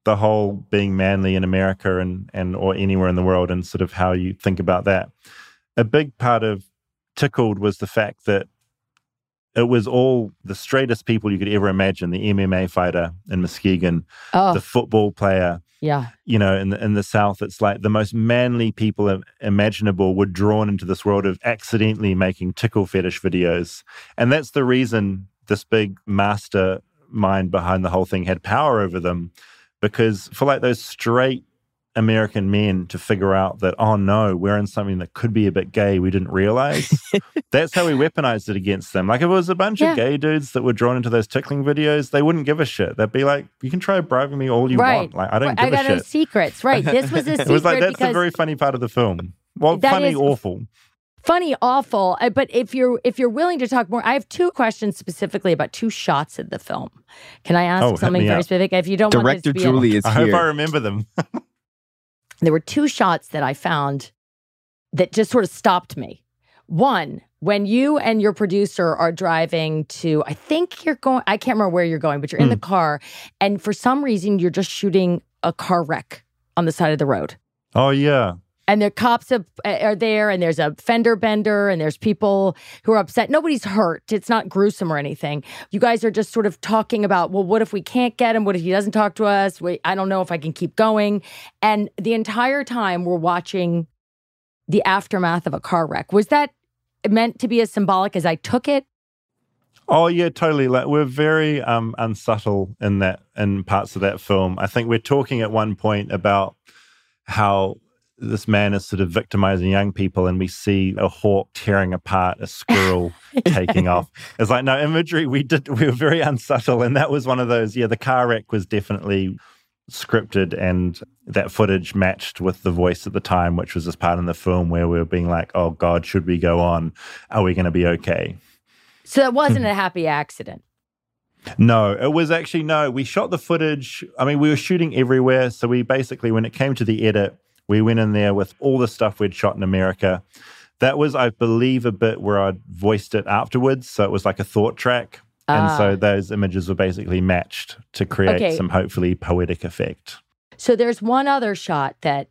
the whole being manly in America and and or anywhere in the world, and sort of how you think about that. A big part of Tickled was the fact that it was all the straightest people you could ever imagine the MMA fighter in Muskegon, oh. the football player. Yeah. You know, in the, in the South, it's like the most manly people imaginable were drawn into this world of accidentally making tickle fetish videos. And that's the reason this big mastermind behind the whole thing had power over them. Because for like those straight American men to figure out that, oh no, we're in something that could be a bit gay we didn't realize. That's how we weaponized it against them. Like if it was a bunch yeah. of gay dudes that were drawn into those tickling videos, they wouldn't give a shit. They'd be like, you can try bribing me all you right. want. Like I don't right. give I got a shit. secrets. Right. This was a secret. it was like, that's the very funny part of the film. Well, funny, awful funny awful uh, but if you're if you're willing to talk more i have two questions specifically about two shots in the film can i ask oh, something very specific if you don't director want julie is i here. hope i remember them there were two shots that I found that just sort of stopped me. One, when you and your producer are driving to, I think you're going, I can't remember where you're going, but you're in the hmm. car, and for some reason, you're just shooting a car wreck on the side of the road. Oh, yeah and the cops have, are there and there's a fender bender and there's people who are upset. Nobody's hurt. It's not gruesome or anything. You guys are just sort of talking about well what if we can't get him? What if he doesn't talk to us? I don't know if i can keep going. And the entire time we're watching the aftermath of a car wreck. Was that meant to be as symbolic as i took it? Oh yeah, totally. Like we're very um, unsubtle in that in parts of that film. I think we're talking at one point about how this man is sort of victimizing young people, and we see a hawk tearing apart a squirrel taking off. It's like no imagery. We did. We were very unsubtle, and that was one of those. Yeah, the car wreck was definitely scripted, and that footage matched with the voice at the time, which was this part in the film where we were being like, "Oh God, should we go on? Are we going to be okay?" So that wasn't a happy accident. No, it was actually no. We shot the footage. I mean, we were shooting everywhere. So we basically, when it came to the edit, we went in there with all the stuff we'd shot in America. That was, I believe, a bit where I voiced it afterwards. So it was like a thought track. And so ah. those images were basically matched to create okay. some hopefully poetic effect. So there's one other shot that,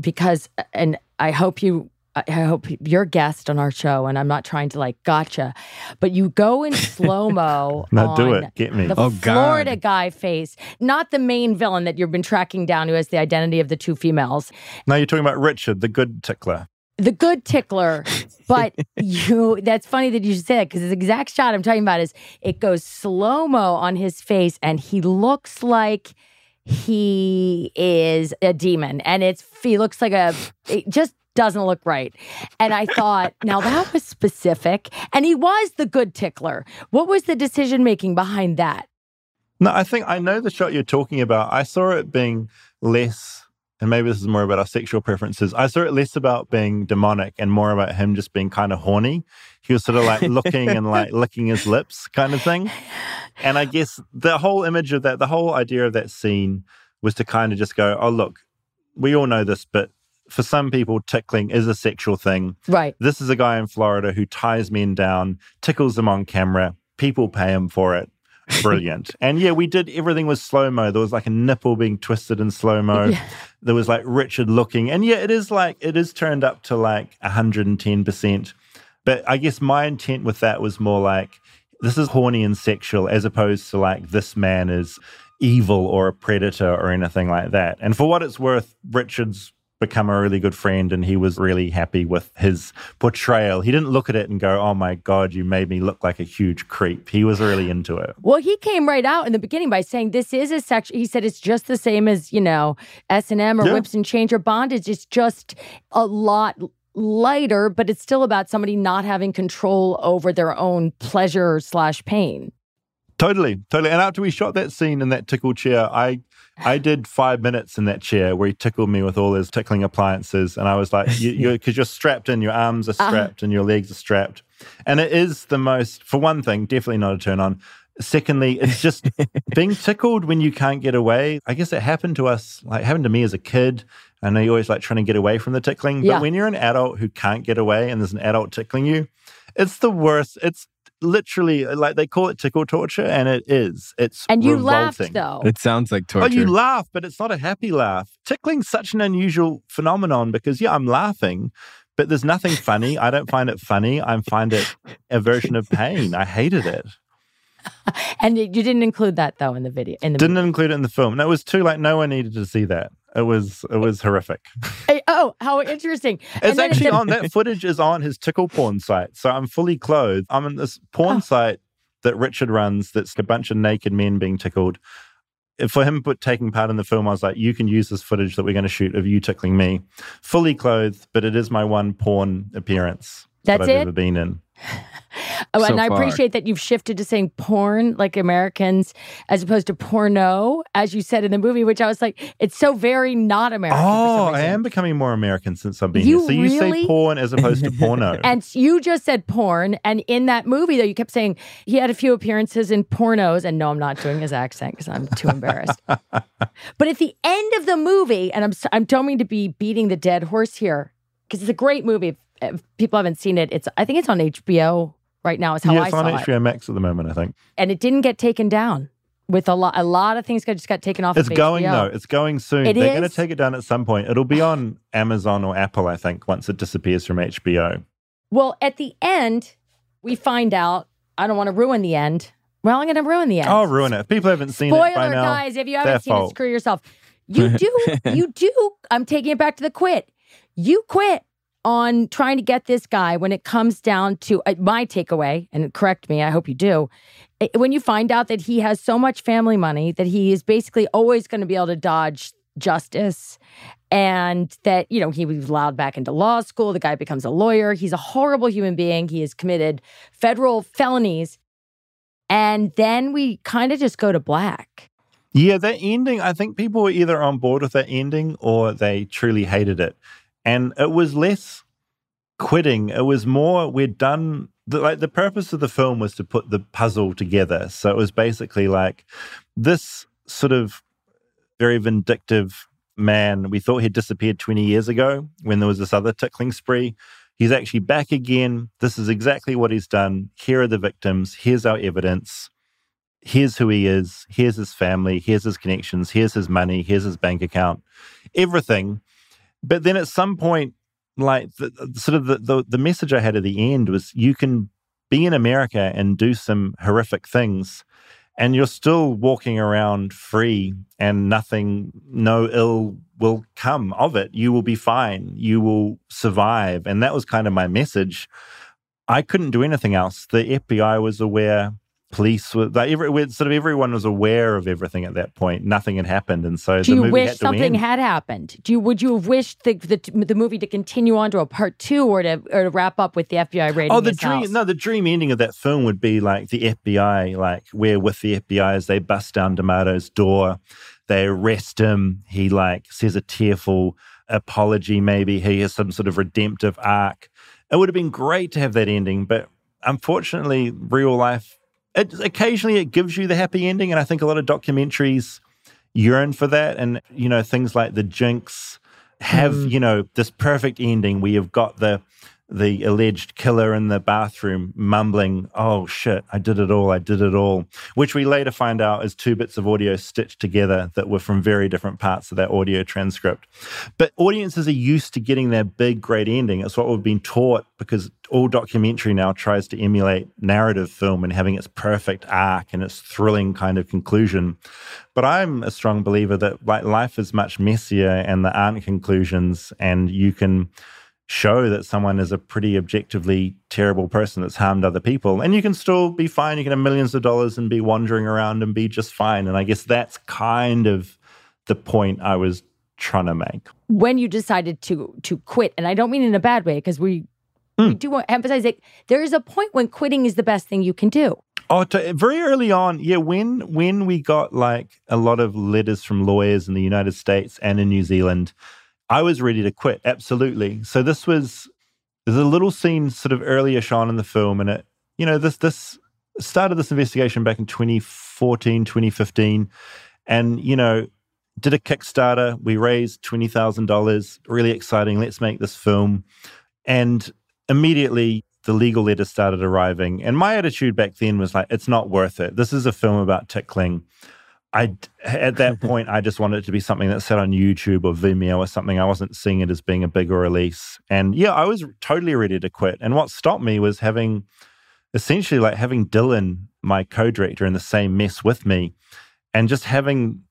because, and I hope you I hope you're a guest on our show, and I'm not trying to like gotcha, but you go in slow mo. Not do it. Get me. The oh, Florida God. guy face, not the main villain that you've been tracking down, who has the identity of the two females. Now you're talking about Richard, the good tickler. The good tickler, but you. That's funny that you should say that because the exact shot I'm talking about is it goes slow mo on his face, and he looks like he is a demon and it's he looks like a just doesn't look right. And I thought, now that was specific. And he was the good tickler. What was the decision making behind that? No, I think I know the shot you're talking about. I saw it being less, and maybe this is more about our sexual preferences. I saw it less about being demonic and more about him just being kind of horny. He was sort of like looking and like licking his lips kind of thing. And I guess the whole image of that, the whole idea of that scene was to kind of just go, oh, look, we all know this, but for some people, tickling is a sexual thing. Right. This is a guy in Florida who ties men down, tickles them on camera. People pay him for it. Brilliant. and yeah, we did everything was slow mo. There was like a nipple being twisted in slow mo. Yeah. There was like Richard looking. And yeah, it is like, it is turned up to like 110%. But I guess my intent with that was more like, this is horny and sexual as opposed to like, this man is evil or a predator or anything like that. And for what it's worth, Richard's become a really good friend and he was really happy with his portrayal. He didn't look at it and go, "Oh my god, you made me look like a huge creep." He was really into it. Well, he came right out in the beginning by saying this is a section. He said it's just the same as, you know, S&M or yeah. whips and change or bondage. It's just a lot lighter, but it's still about somebody not having control over their own pleasure slash pain. Totally, totally. And after we shot that scene in that tickle chair, I I did five minutes in that chair where he tickled me with all his tickling appliances. And I was like, because you, are you're strapped in, your arms are uh-huh. strapped uh-huh. and your legs are strapped. And it is the most, for one thing, definitely not a turn on. Secondly, it's just being tickled when you can't get away. I guess it happened to us, like happened to me as a kid. I know you're always like trying to get away from the tickling, yeah. but when you're an adult who can't get away and there's an adult tickling you, it's the worst. It's literally uh, like they call it tickle torture, and it is. It's and you revolting. laughed though. It sounds like torture. Oh, you laugh, but it's not a happy laugh. Tickling's such an unusual phenomenon because yeah, I'm laughing, but there's nothing funny. I don't find it funny. I find it a version of pain. I hated it. and you didn't include that though in the video. In the didn't include it in the film. No, it was too like no one needed to see that. It was it was horrific. Oh, how interesting! It's actually on that footage is on his tickle porn site. So I'm fully clothed. I'm in this porn oh. site that Richard runs. That's a bunch of naked men being tickled. for him put taking part in the film, I was like, you can use this footage that we're going to shoot of you tickling me, fully clothed, but it is my one porn appearance That's that I've it? ever been in. Oh, So and I far. appreciate that you've shifted to saying porn like Americans as opposed to porno, as you said in the movie, which I was like, it's so very not American. Oh, I am becoming more American since I've been You here. So you say porn as opposed to porno. And you just said porn. And in that movie, though, you kept saying he had a few appearances in pornos. And no, I'm not doing his accent because I'm too embarrassed. but at the end of the movie, and I'm, I'm don't mean to be beating the dead horse here because it's a great movie. If, if people haven't seen it, it's I think it's on HBO right now, is how yeah, I it's on saw it. HBO Max at the moment, I think. And it didn't get taken down. With a lot, a lot of things got just got taken off. It's of going HBO. though. It's going soon. It They're going to take it down at some point. It'll be on Amazon or Apple, I think, once it disappears from HBO. Well, at the end, we find out. I don't want to ruin the end. Well, I'm going to ruin the end. I'll ruin it. If people haven't seen Spoiler, it by now, guys. If you haven't seen fault. it, screw yourself. You do. you do. I'm taking it back to the quit. You quit on trying to get this guy when it comes down to uh, my takeaway, and correct me, I hope you do. When you find out that he has so much family money that he is basically always going to be able to dodge justice and that you know he was allowed back into law school the guy becomes a lawyer he's a horrible human being he has committed federal felonies and then we kind of just go to black Yeah, that ending, I think people were either on board with that ending or they truly hated it. And it was less quitting, it was more we're done. The, like the purpose of the film was to put the puzzle together. So it was basically like this sort of very vindictive man. We thought he'd disappeared 20 years ago when there was this other tickling spree. He's actually back again. This is exactly what he's done. Here are the victims. Here's our evidence here's who he is, here's his family, here's his connections, here's his money, here's his bank account, everything. But then at some point, like the, sort of the, the the message I had at the end was you can be in America and do some horrific things and you're still walking around free and nothing no ill will come of it. You will be fine. You will survive. And that was kind of my message. I couldn't do anything else. The fbi was aware police were like every, sort of everyone was aware of everything at that point nothing had happened and so do the you movie wish had something end. had happened do you would you have wished the, the the movie to continue on to a part two or to or to wrap up with the fbi oh, raiding Oh, the dream! house? No, the dream ending of that film would be like the FBI, like where with the FBI as they bust down D'Amato's door, they arrest him. He like says a tearful apology. Maybe he has some sort of redemptive arc. It would have been great to have that ending, but unfortunately, real life. It, occasionally, it gives you the happy ending, and I think a lot of documentaries yearn for that. And you know, things like The Jinx have Mm. you know this perfect ending where you've got the the alleged killer in the bathroom mumbling, Oh shit, I did it all, I did it all, which we later find out is two bits of audio stitched together that were from very different parts of that audio transcript. But audiences are used to getting their big, great ending. It's what we've been taught because all documentary now tries to emulate narrative film and having its perfect arc and its thrilling kind of conclusion. But I'm a strong believer that like life is much messier and there aren't conclusions and you can show that someone is a pretty objectively terrible person that's harmed other people and you can still be fine you can have millions of dollars and be wandering around and be just fine and i guess that's kind of the point i was trying to make when you decided to to quit and i don't mean in a bad way because we we Hmm. do want to emphasize that there is a point when quitting is the best thing you can do Oh, to, very early on, yeah. When when we got like a lot of letters from lawyers in the United States and in New Zealand, I was ready to quit. Absolutely. So this was there's a little scene sort of earlier on in the film, and it you know this this started this investigation back in 2014, 2015, and you know did a Kickstarter. We raised twenty thousand dollars. Really exciting. Let's make this film, and immediately the legal letters started arriving. And my attitude back then was like, it's not worth it. This is a film about tickling. I at that point I just wanted it to be something that sat on YouTube or Vimeo or something. I wasn't seeing it as being a bigger release. And yeah, I was totally ready to quit. And what stopped me was having essentially like having Dylan, my co-director, in the same mess with me, and just having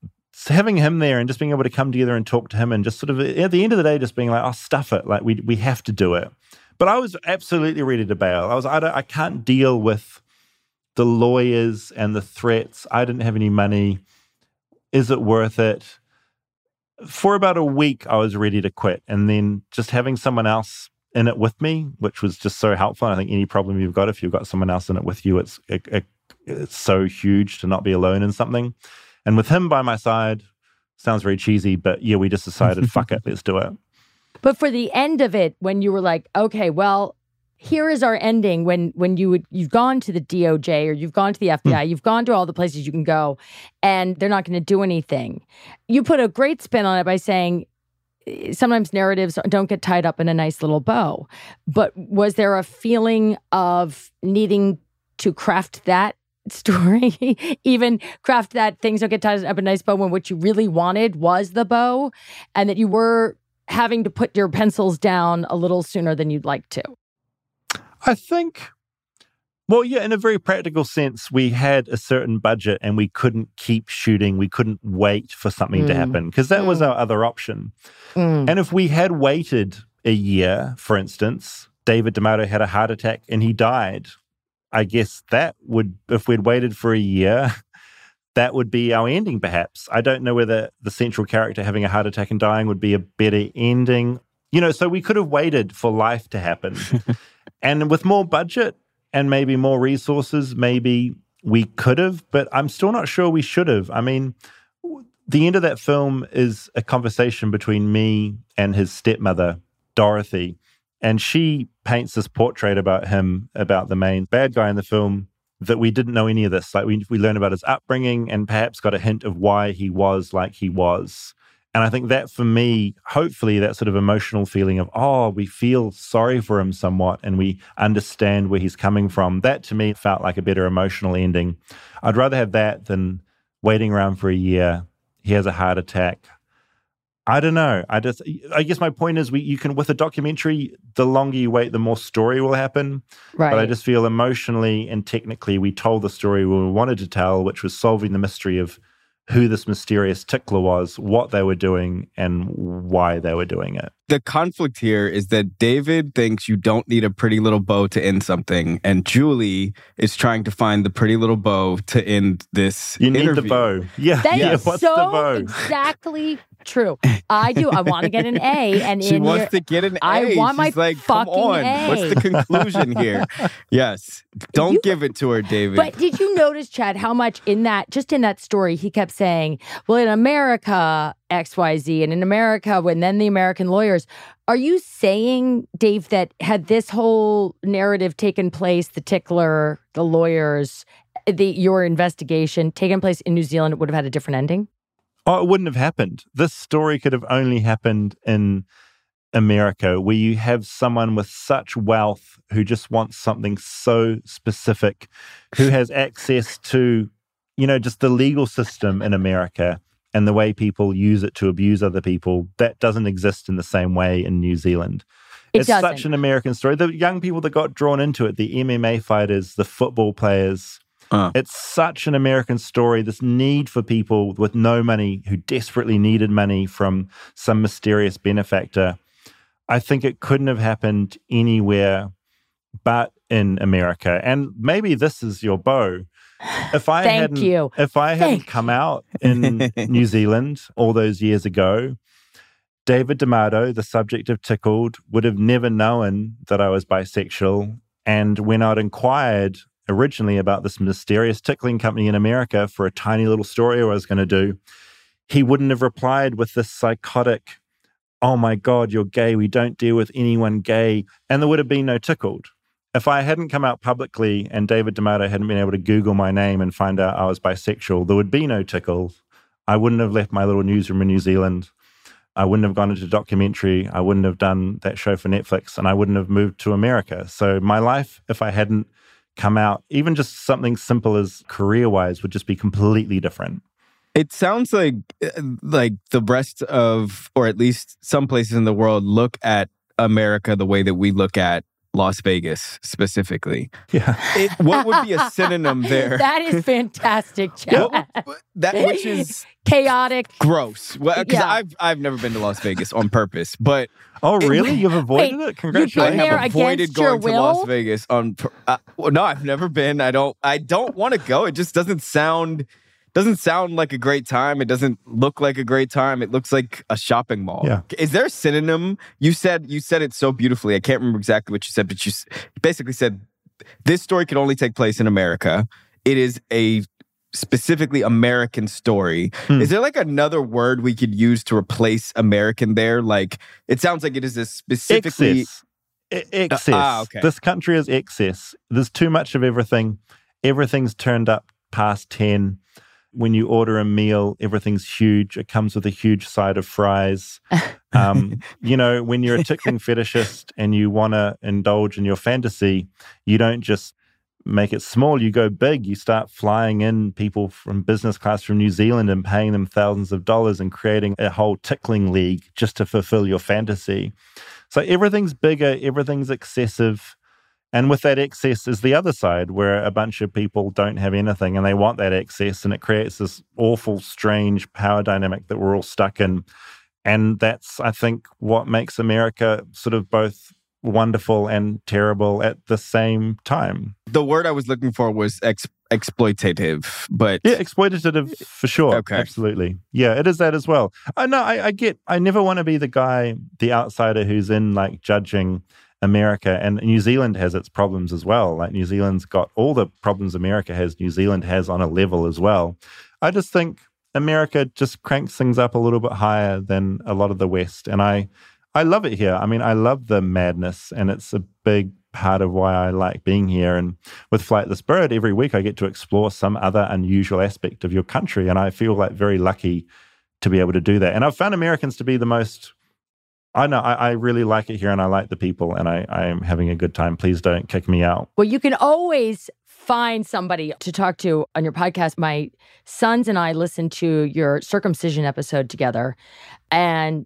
having him there and just being able to come together and talk to him and just sort of at the end of the day just being like, oh stuff it. Like we we have to do it. But I was absolutely ready to bail. I was I, don't, I can't deal with the lawyers and the threats. I didn't have any money. is it worth it? For about a week, I was ready to quit. And then just having someone else in it with me, which was just so helpful. And I think any problem you've got, if you've got someone else in it with you, it's it, it, it's so huge to not be alone in something. And with him by my side, sounds very cheesy, but yeah, we just decided, fuck it, let's do it. But for the end of it, when you were like, okay, well, here is our ending when when you would you've gone to the DOJ or you've gone to the FBI, mm. you've gone to all the places you can go, and they're not going to do anything. You put a great spin on it by saying eh, sometimes narratives don't get tied up in a nice little bow. But was there a feeling of needing to craft that story, even craft that things don't get tied up in a nice bow when what you really wanted was the bow, and that you were having to put your pencils down a little sooner than you'd like to? I think, well, yeah, in a very practical sense, we had a certain budget and we couldn't keep shooting. We couldn't wait for something mm. to happen because that mm. was our other option. Mm. And if we had waited a year, for instance, David D'Amato had a heart attack and he died. I guess that would, if we'd waited for a year, that would be our ending, perhaps. I don't know whether the central character having a heart attack and dying would be a better ending. You know, so we could have waited for life to happen. And with more budget and maybe more resources, maybe we could have, but I'm still not sure we should have. I mean, the end of that film is a conversation between me and his stepmother, Dorothy. And she paints this portrait about him, about the main bad guy in the film, that we didn't know any of this. Like we we learned about his upbringing and perhaps got a hint of why he was like he was. And I think that for me, hopefully, that sort of emotional feeling of, oh, we feel sorry for him somewhat and we understand where he's coming from, that to me felt like a better emotional ending. I'd rather have that than waiting around for a year. He has a heart attack. I don't know. I just, I guess my point is, we you can with a documentary, the longer you wait, the more story will happen. Right. But I just feel emotionally and technically, we told the story we wanted to tell, which was solving the mystery of who this mysterious tickler was, what they were doing, and why they were doing it. The conflict here is that David thinks you don't need a pretty little bow to end something, and Julie is trying to find the pretty little bow to end this. You interview. need the bow. Yeah. That yeah. Is What's so the bow? exactly true. I do. I want to get an A, and she wants here, to get an A. I want She's my like, fucking come on. A. What's the conclusion here? yes, don't you, give it to her, David. But did you notice, Chad, how much in that just in that story he kept saying, "Well, in America, X, Y, Z, and in America, when then the American lawyers." Are you saying, Dave, that had this whole narrative taken place, the tickler, the lawyers, the your investigation taken place in New Zealand, it would have had a different ending? Oh, it wouldn't have happened. This story could have only happened in America, where you have someone with such wealth who just wants something so specific, who has access to, you know, just the legal system in America and the way people use it to abuse other people. That doesn't exist in the same way in New Zealand. It it's doesn't. such an American story. The young people that got drawn into it, the MMA fighters, the football players, uh. It's such an American story. This need for people with no money who desperately needed money from some mysterious benefactor. I think it couldn't have happened anywhere but in America. And maybe this is your bow. If I Thank hadn't, you. if I hadn't Thank. come out in New Zealand all those years ago, David D'Amato, the subject of Tickled, would have never known that I was bisexual. And when I'd inquired originally about this mysterious tickling company in America for a tiny little story I was going to do, he wouldn't have replied with this psychotic, oh my God, you're gay. We don't deal with anyone gay. And there would have been no tickled. If I hadn't come out publicly and David D'Amato hadn't been able to Google my name and find out I was bisexual, there would be no tickle. I wouldn't have left my little newsroom in New Zealand. I wouldn't have gone into documentary. I wouldn't have done that show for Netflix and I wouldn't have moved to America. So my life, if I hadn't come out, even just something simple as career wise, would just be completely different. It sounds like uh, like the rest of, or at least some places in the world, look at America the way that we look at Las Vegas specifically. Yeah. It, what would be a synonym there? that is fantastic, Chad. that which is chaotic, gross. Well, because yeah. I've I've never been to Las Vegas on purpose, but oh really? It, You've avoided wait, it? Congratulations! I have avoided going to Las Vegas on. Uh, well, no, I've never been. I don't. I don't want to go. It just doesn't sound doesn't sound like a great time. It doesn't look like a great time. It looks like a shopping mall. Yeah. Is there a synonym? You said you said it so beautifully. I can't remember exactly what you said, but you basically said this story could only take place in America. It is a specifically American story. Hmm. Is there like another word we could use to replace American there? Like it sounds like it is a specifically excess. excess. Uh, ah, okay. This country is excess. There's too much of everything. Everything's turned up past 10. When you order a meal, everything's huge. It comes with a huge side of fries. Um, you know, when you're a tickling fetishist and you want to indulge in your fantasy, you don't just make it small, you go big. You start flying in people from business class from New Zealand and paying them thousands of dollars and creating a whole tickling league just to fulfill your fantasy. So everything's bigger, everything's excessive. And with that excess is the other side where a bunch of people don't have anything and they want that excess. And it creates this awful, strange power dynamic that we're all stuck in. And that's, I think, what makes America sort of both wonderful and terrible at the same time. The word I was looking for was ex- exploitative, but yeah, exploitative for sure. Okay, absolutely. Yeah, it is that as well. I know. I, I get. I never want to be the guy, the outsider who's in like judging America, and New Zealand has its problems as well. Like New Zealand's got all the problems America has. New Zealand has on a level as well. I just think America just cranks things up a little bit higher than a lot of the West, and I I love it here. I mean, I love the madness, and it's a big part of why I like being here. And with Flightless Bird, every week I get to explore some other unusual aspect of your country, and I feel like very lucky to be able to do that. And I've found Americans to be the most. I know I, I really like it here, and I like the people, and I, I am having a good time. Please don't kick me out. Well, you can always find somebody to talk to on your podcast. My sons and I listened to your circumcision episode together, and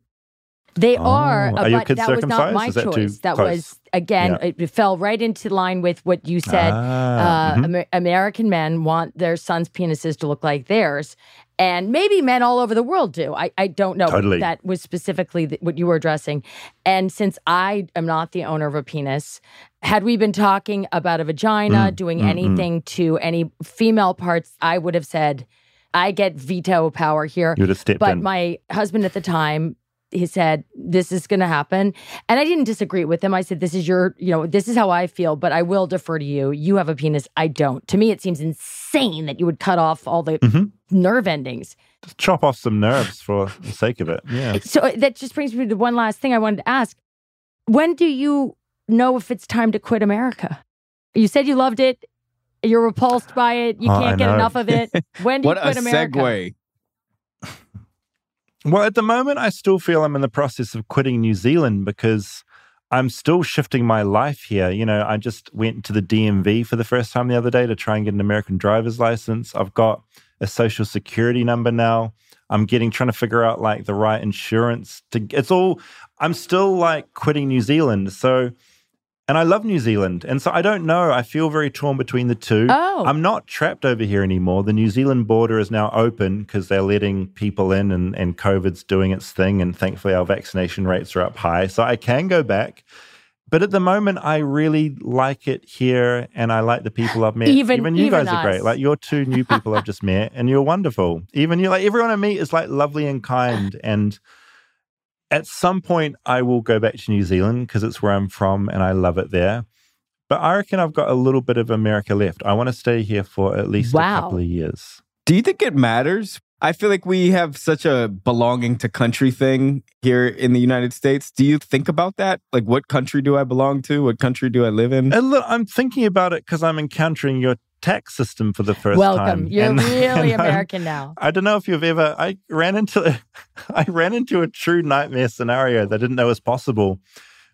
they oh, are, are but that was not my that choice. That close? was again, yeah. it fell right into line with what you said. Ah, uh, mm-hmm. Amer- American men want their sons' penises to look like theirs, and maybe men all over the world do. I, I don't know. Totally. That was specifically th- what you were addressing. And since I am not the owner of a penis, had we been talking about a vagina, mm, doing mm, mm. anything mm. to any female parts, I would have said. I get veto power here. You would have stepped but in. my husband at the time he said this is going to happen and i didn't disagree with him i said this is your you know this is how i feel but i will defer to you you have a penis i don't to me it seems insane that you would cut off all the mm-hmm. Nerve endings. Just chop off some nerves for the sake of it. Yeah. So uh, that just brings me to one last thing i wanted to ask. When do you know if it's time to quit america? You said you loved it. You're repulsed by it. You oh, can't get enough of it. When do what you quit a america? segue. Well, at the moment, I still feel I'm in the process of quitting New Zealand because I'm still shifting my life here. You know, I just went to the DMV for the first time the other day to try and get an American driver's license. I've got a social security number now. I'm getting trying to figure out like the right insurance to it's all I'm still like quitting New Zealand. So and I love New Zealand. And so I don't know. I feel very torn between the two. Oh. I'm not trapped over here anymore. The New Zealand border is now open because they're letting people in and, and COVID's doing its thing. And thankfully, our vaccination rates are up high. So I can go back. But at the moment, I really like it here and I like the people I've met. Even, even you even guys us. are great. Like you're two new people I've just met and you're wonderful. Even you, like everyone I meet is like lovely and kind. And at some point, I will go back to New Zealand because it's where I'm from and I love it there. But I reckon I've got a little bit of America left. I want to stay here for at least wow. a couple of years. Do you think it matters? I feel like we have such a belonging to country thing here in the United States. Do you think about that? Like, what country do I belong to? What country do I live in? Look, I'm thinking about it because I'm encountering your tax system for the first Welcome. time. Welcome. You're and, really and American now. I don't know if you've ever I ran into I ran into a true nightmare scenario that I didn't know was possible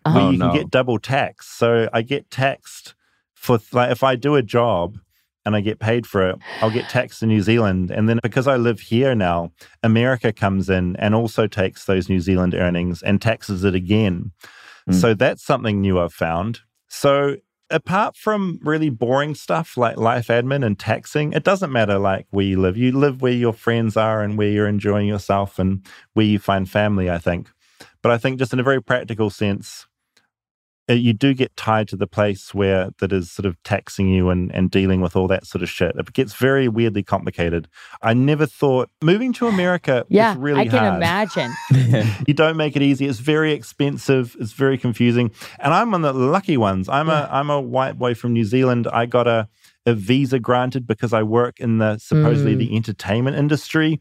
oh, where you oh, no. can get double tax. So I get taxed for like if I do a job and I get paid for it, I'll get taxed in New Zealand. And then because I live here now, America comes in and also takes those New Zealand earnings and taxes it again. Mm. So that's something new I've found. So apart from really boring stuff like life admin and taxing, it doesn't matter like where you live. You live where your friends are and where you're enjoying yourself and where you find family, I think. But I think just in a very practical sense, you do get tied to the place where that is sort of taxing you and, and dealing with all that sort of shit. It gets very weirdly complicated. I never thought moving to America yeah, was really hard. I can hard. imagine. you don't make it easy. It's very expensive. It's very confusing. And I'm one of the lucky ones. I'm Yeah. a I'm a white boy from New Zealand. I got a a visa granted because I work in the supposedly Mm. the entertainment industry.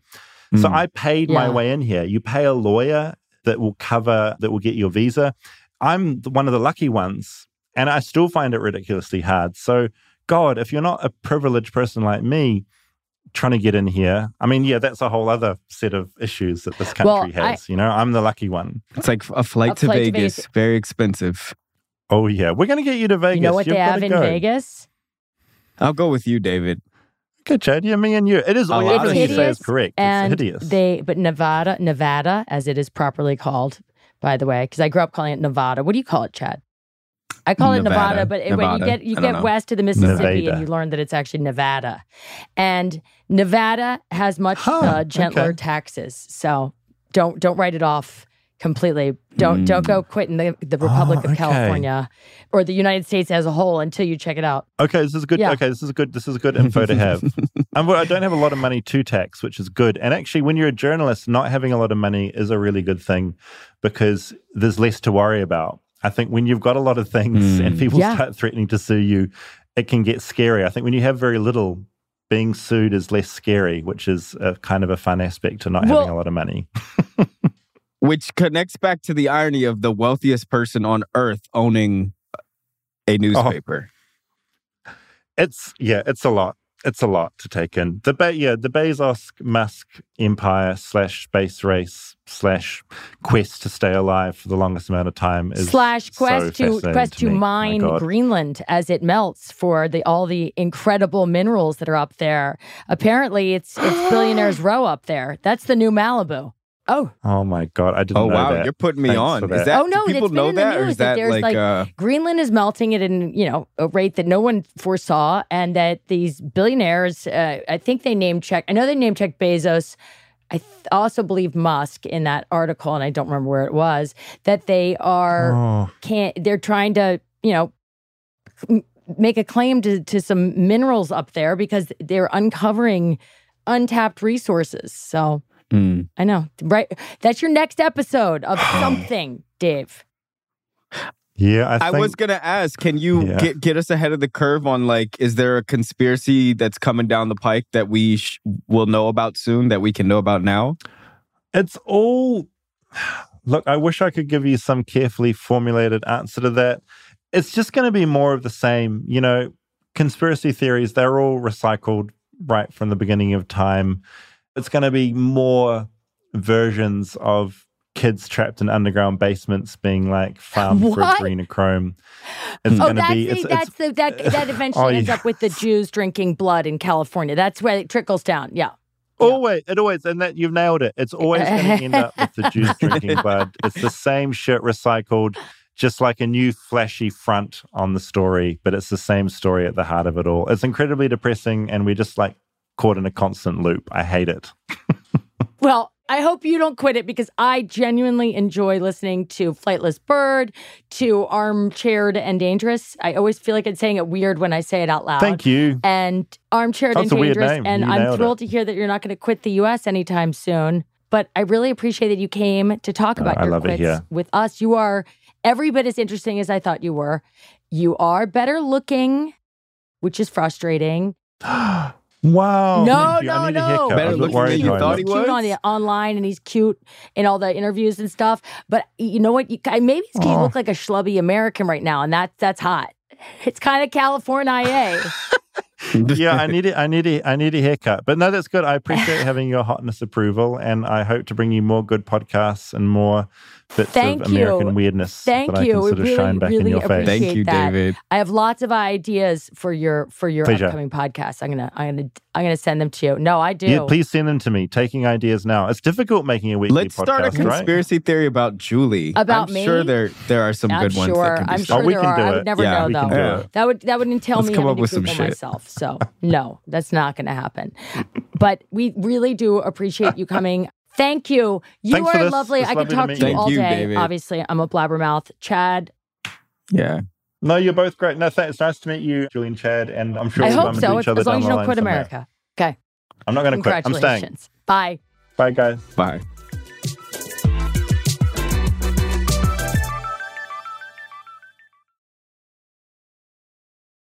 So Mm. I paid my way in here. You pay a lawyer that will cover that will get your visa. I'm one of the lucky ones, and I still find it ridiculously hard. So God, if you're not a privileged person like me, trying to get in here, I mean, yeah, that's a whole other set of issues that this Well, country I- has. you know, I'm the lucky one. It's like a flight, A to, flight to Vegas, Vegas. very expensive. Oh yeah, we're gonna get you to Vegas. You know what You've they have in go. Vegas? I'll go with you, David. Okay, Chad. Yeah, me and you. It is all of you say is correct. and it's hideous. they but Nevada, Nevada, as it is properly called, by the way, because I grew up calling it Nevada. What do you call it, Chad? I call it Nevada. Nevada, but when Nevada. you get you get know. west of the Mississippi Nevada. and you learn that it's actually Nevada, and Nevada has much Huh, uh, gentler okay. taxes. So don't don't write it off completely. Don't don't Mm. go quitting the the Republic Oh, of okay. California or the United States as a whole until you check it out. Okay, this is good. Yeah. Okay, this is good. This is good info to have. I'm, I don't have a lot of money to tax, which is good. And actually, when you're a journalist, not having a lot of money is a really good thing because there's less to worry about. I think when you've got a lot of things Mm. and people Yeah. start threatening to sue you, it can get scary. I think when you have very little, being sued is less scary, which is a kind of a fun aspect to not Well- having a lot of money. Which connects back to the irony of the wealthiest person on earth owning a uh-huh. newspaper. It's yeah, it's a lot. It's a lot to take in. The Be- yeah, the Bezos Musk empire slash space race slash quest to stay alive for the longest amount of time is slash so quest to quest to, me. My mine Greenland as it melts for the all the incredible minerals that are up there. Apparently, it's it's billionaires row up there. That's the new Malibu. Oh, Oh my god, I didn't Oh know wow, that. you're putting me Thanks on. for Is that. that Oh, no, do people know that, or is that that there's, like, like, uh, Greenland is melting at an you know a rate that no one foresaw, and that these billionaires, uh, I think they name check. I know they name check Bezos. I th- also believe Musk in that article, and I don't remember where it was. That they are Oh, can't they're trying to you know m- make a claim to, to some minerals up there because they're uncovering untapped resources so mm. i know right that's your next episode of something dave yeah, I, I was gonna ask, can you Yeah. get get us ahead of the curve on like, is there a conspiracy that's coming down the pike that we sh- will know about soon that we can know about now? It's all. Look, I wish I could give you some carefully formulated answer to that. It's just going to be more of the same. You know, conspiracy theories, they're all recycled right from the beginning of time. It's going to be more versions of kids trapped in underground basements being like farmed for What? adrenochrome. It's oh going to that's be. the, It's, that's it's, the that that eventually Oh, ends yeah. up with the jews drinking blood in california that's where it trickles down yeah Always, it always, and that you've nailed it. It's always going to end up with the Jews drinking blood. It's the same shit recycled, just like a new flashy front on the story, but it's the same story at the heart of it all. It's incredibly depressing, and we're just like caught in a constant loop. I hate it. Well, I hope you don't quit it because I genuinely enjoy listening to Flightless Bird, to Armchaired and Dangerous. I always feel like I'm saying it weird when I say it out loud. Thank you. And Armchaired That's and Dangerous. And You I'm nailed it. thrilled to hear that you're not going to quit the US anytime soon. But I really appreciate that you came to talk Oh, about I your love it quits with us. You are every bit as interesting as I thought you were. You are better looking, which is frustrating. wow. No, no, I need no. haircut. Better I was looking worried than you thought he looked. was? cute on the online and he's cute in all the interviews and stuff. But you know what? You, maybe it's 'cause you look like a schlubby American right now, and that's that's hot. It's kind of California. yeah, I need it. I need a, I need a haircut. But no, that's good. I appreciate having your hotness approval, and I hope to bring you more good podcasts and more bits Thank of American you. weirdness Thank that I you. can We sort of really, shine back in really your face. appreciate Thank you, that. David. I have lots of ideas for your for your Pleasure. upcoming podcast. I'm gonna I'm gonna I'm gonna send them to you. No, I do. Yeah, please send them to me. Taking ideas now. It's difficult making a weekly Let's podcast, start a right? conspiracy theory about Julie. About I'm me? sure there there are some I'm good ones sure. that can be I'm started. sure oh, we there can are. do I would never Yeah, know we though. can do Yeah. it. That would that would entail Let's me come having up to with some Google shit. myself. So no, that's not going to happen. But we really do appreciate you coming. Thank you. You Thanks are this. lovely. It's I could lovely to talk to you you. all you, day. David. Obviously, I'm a blabbermouth. Chad, Yeah. No, you're both great. No, thanks. It's nice to meet you, Julie and Chad. And I'm sure I we'll hope so. each other As long down as you don't quit somewhere. America. Okay. I'm not going to quit. I'm staying. Bye. Bye, guys. Bye.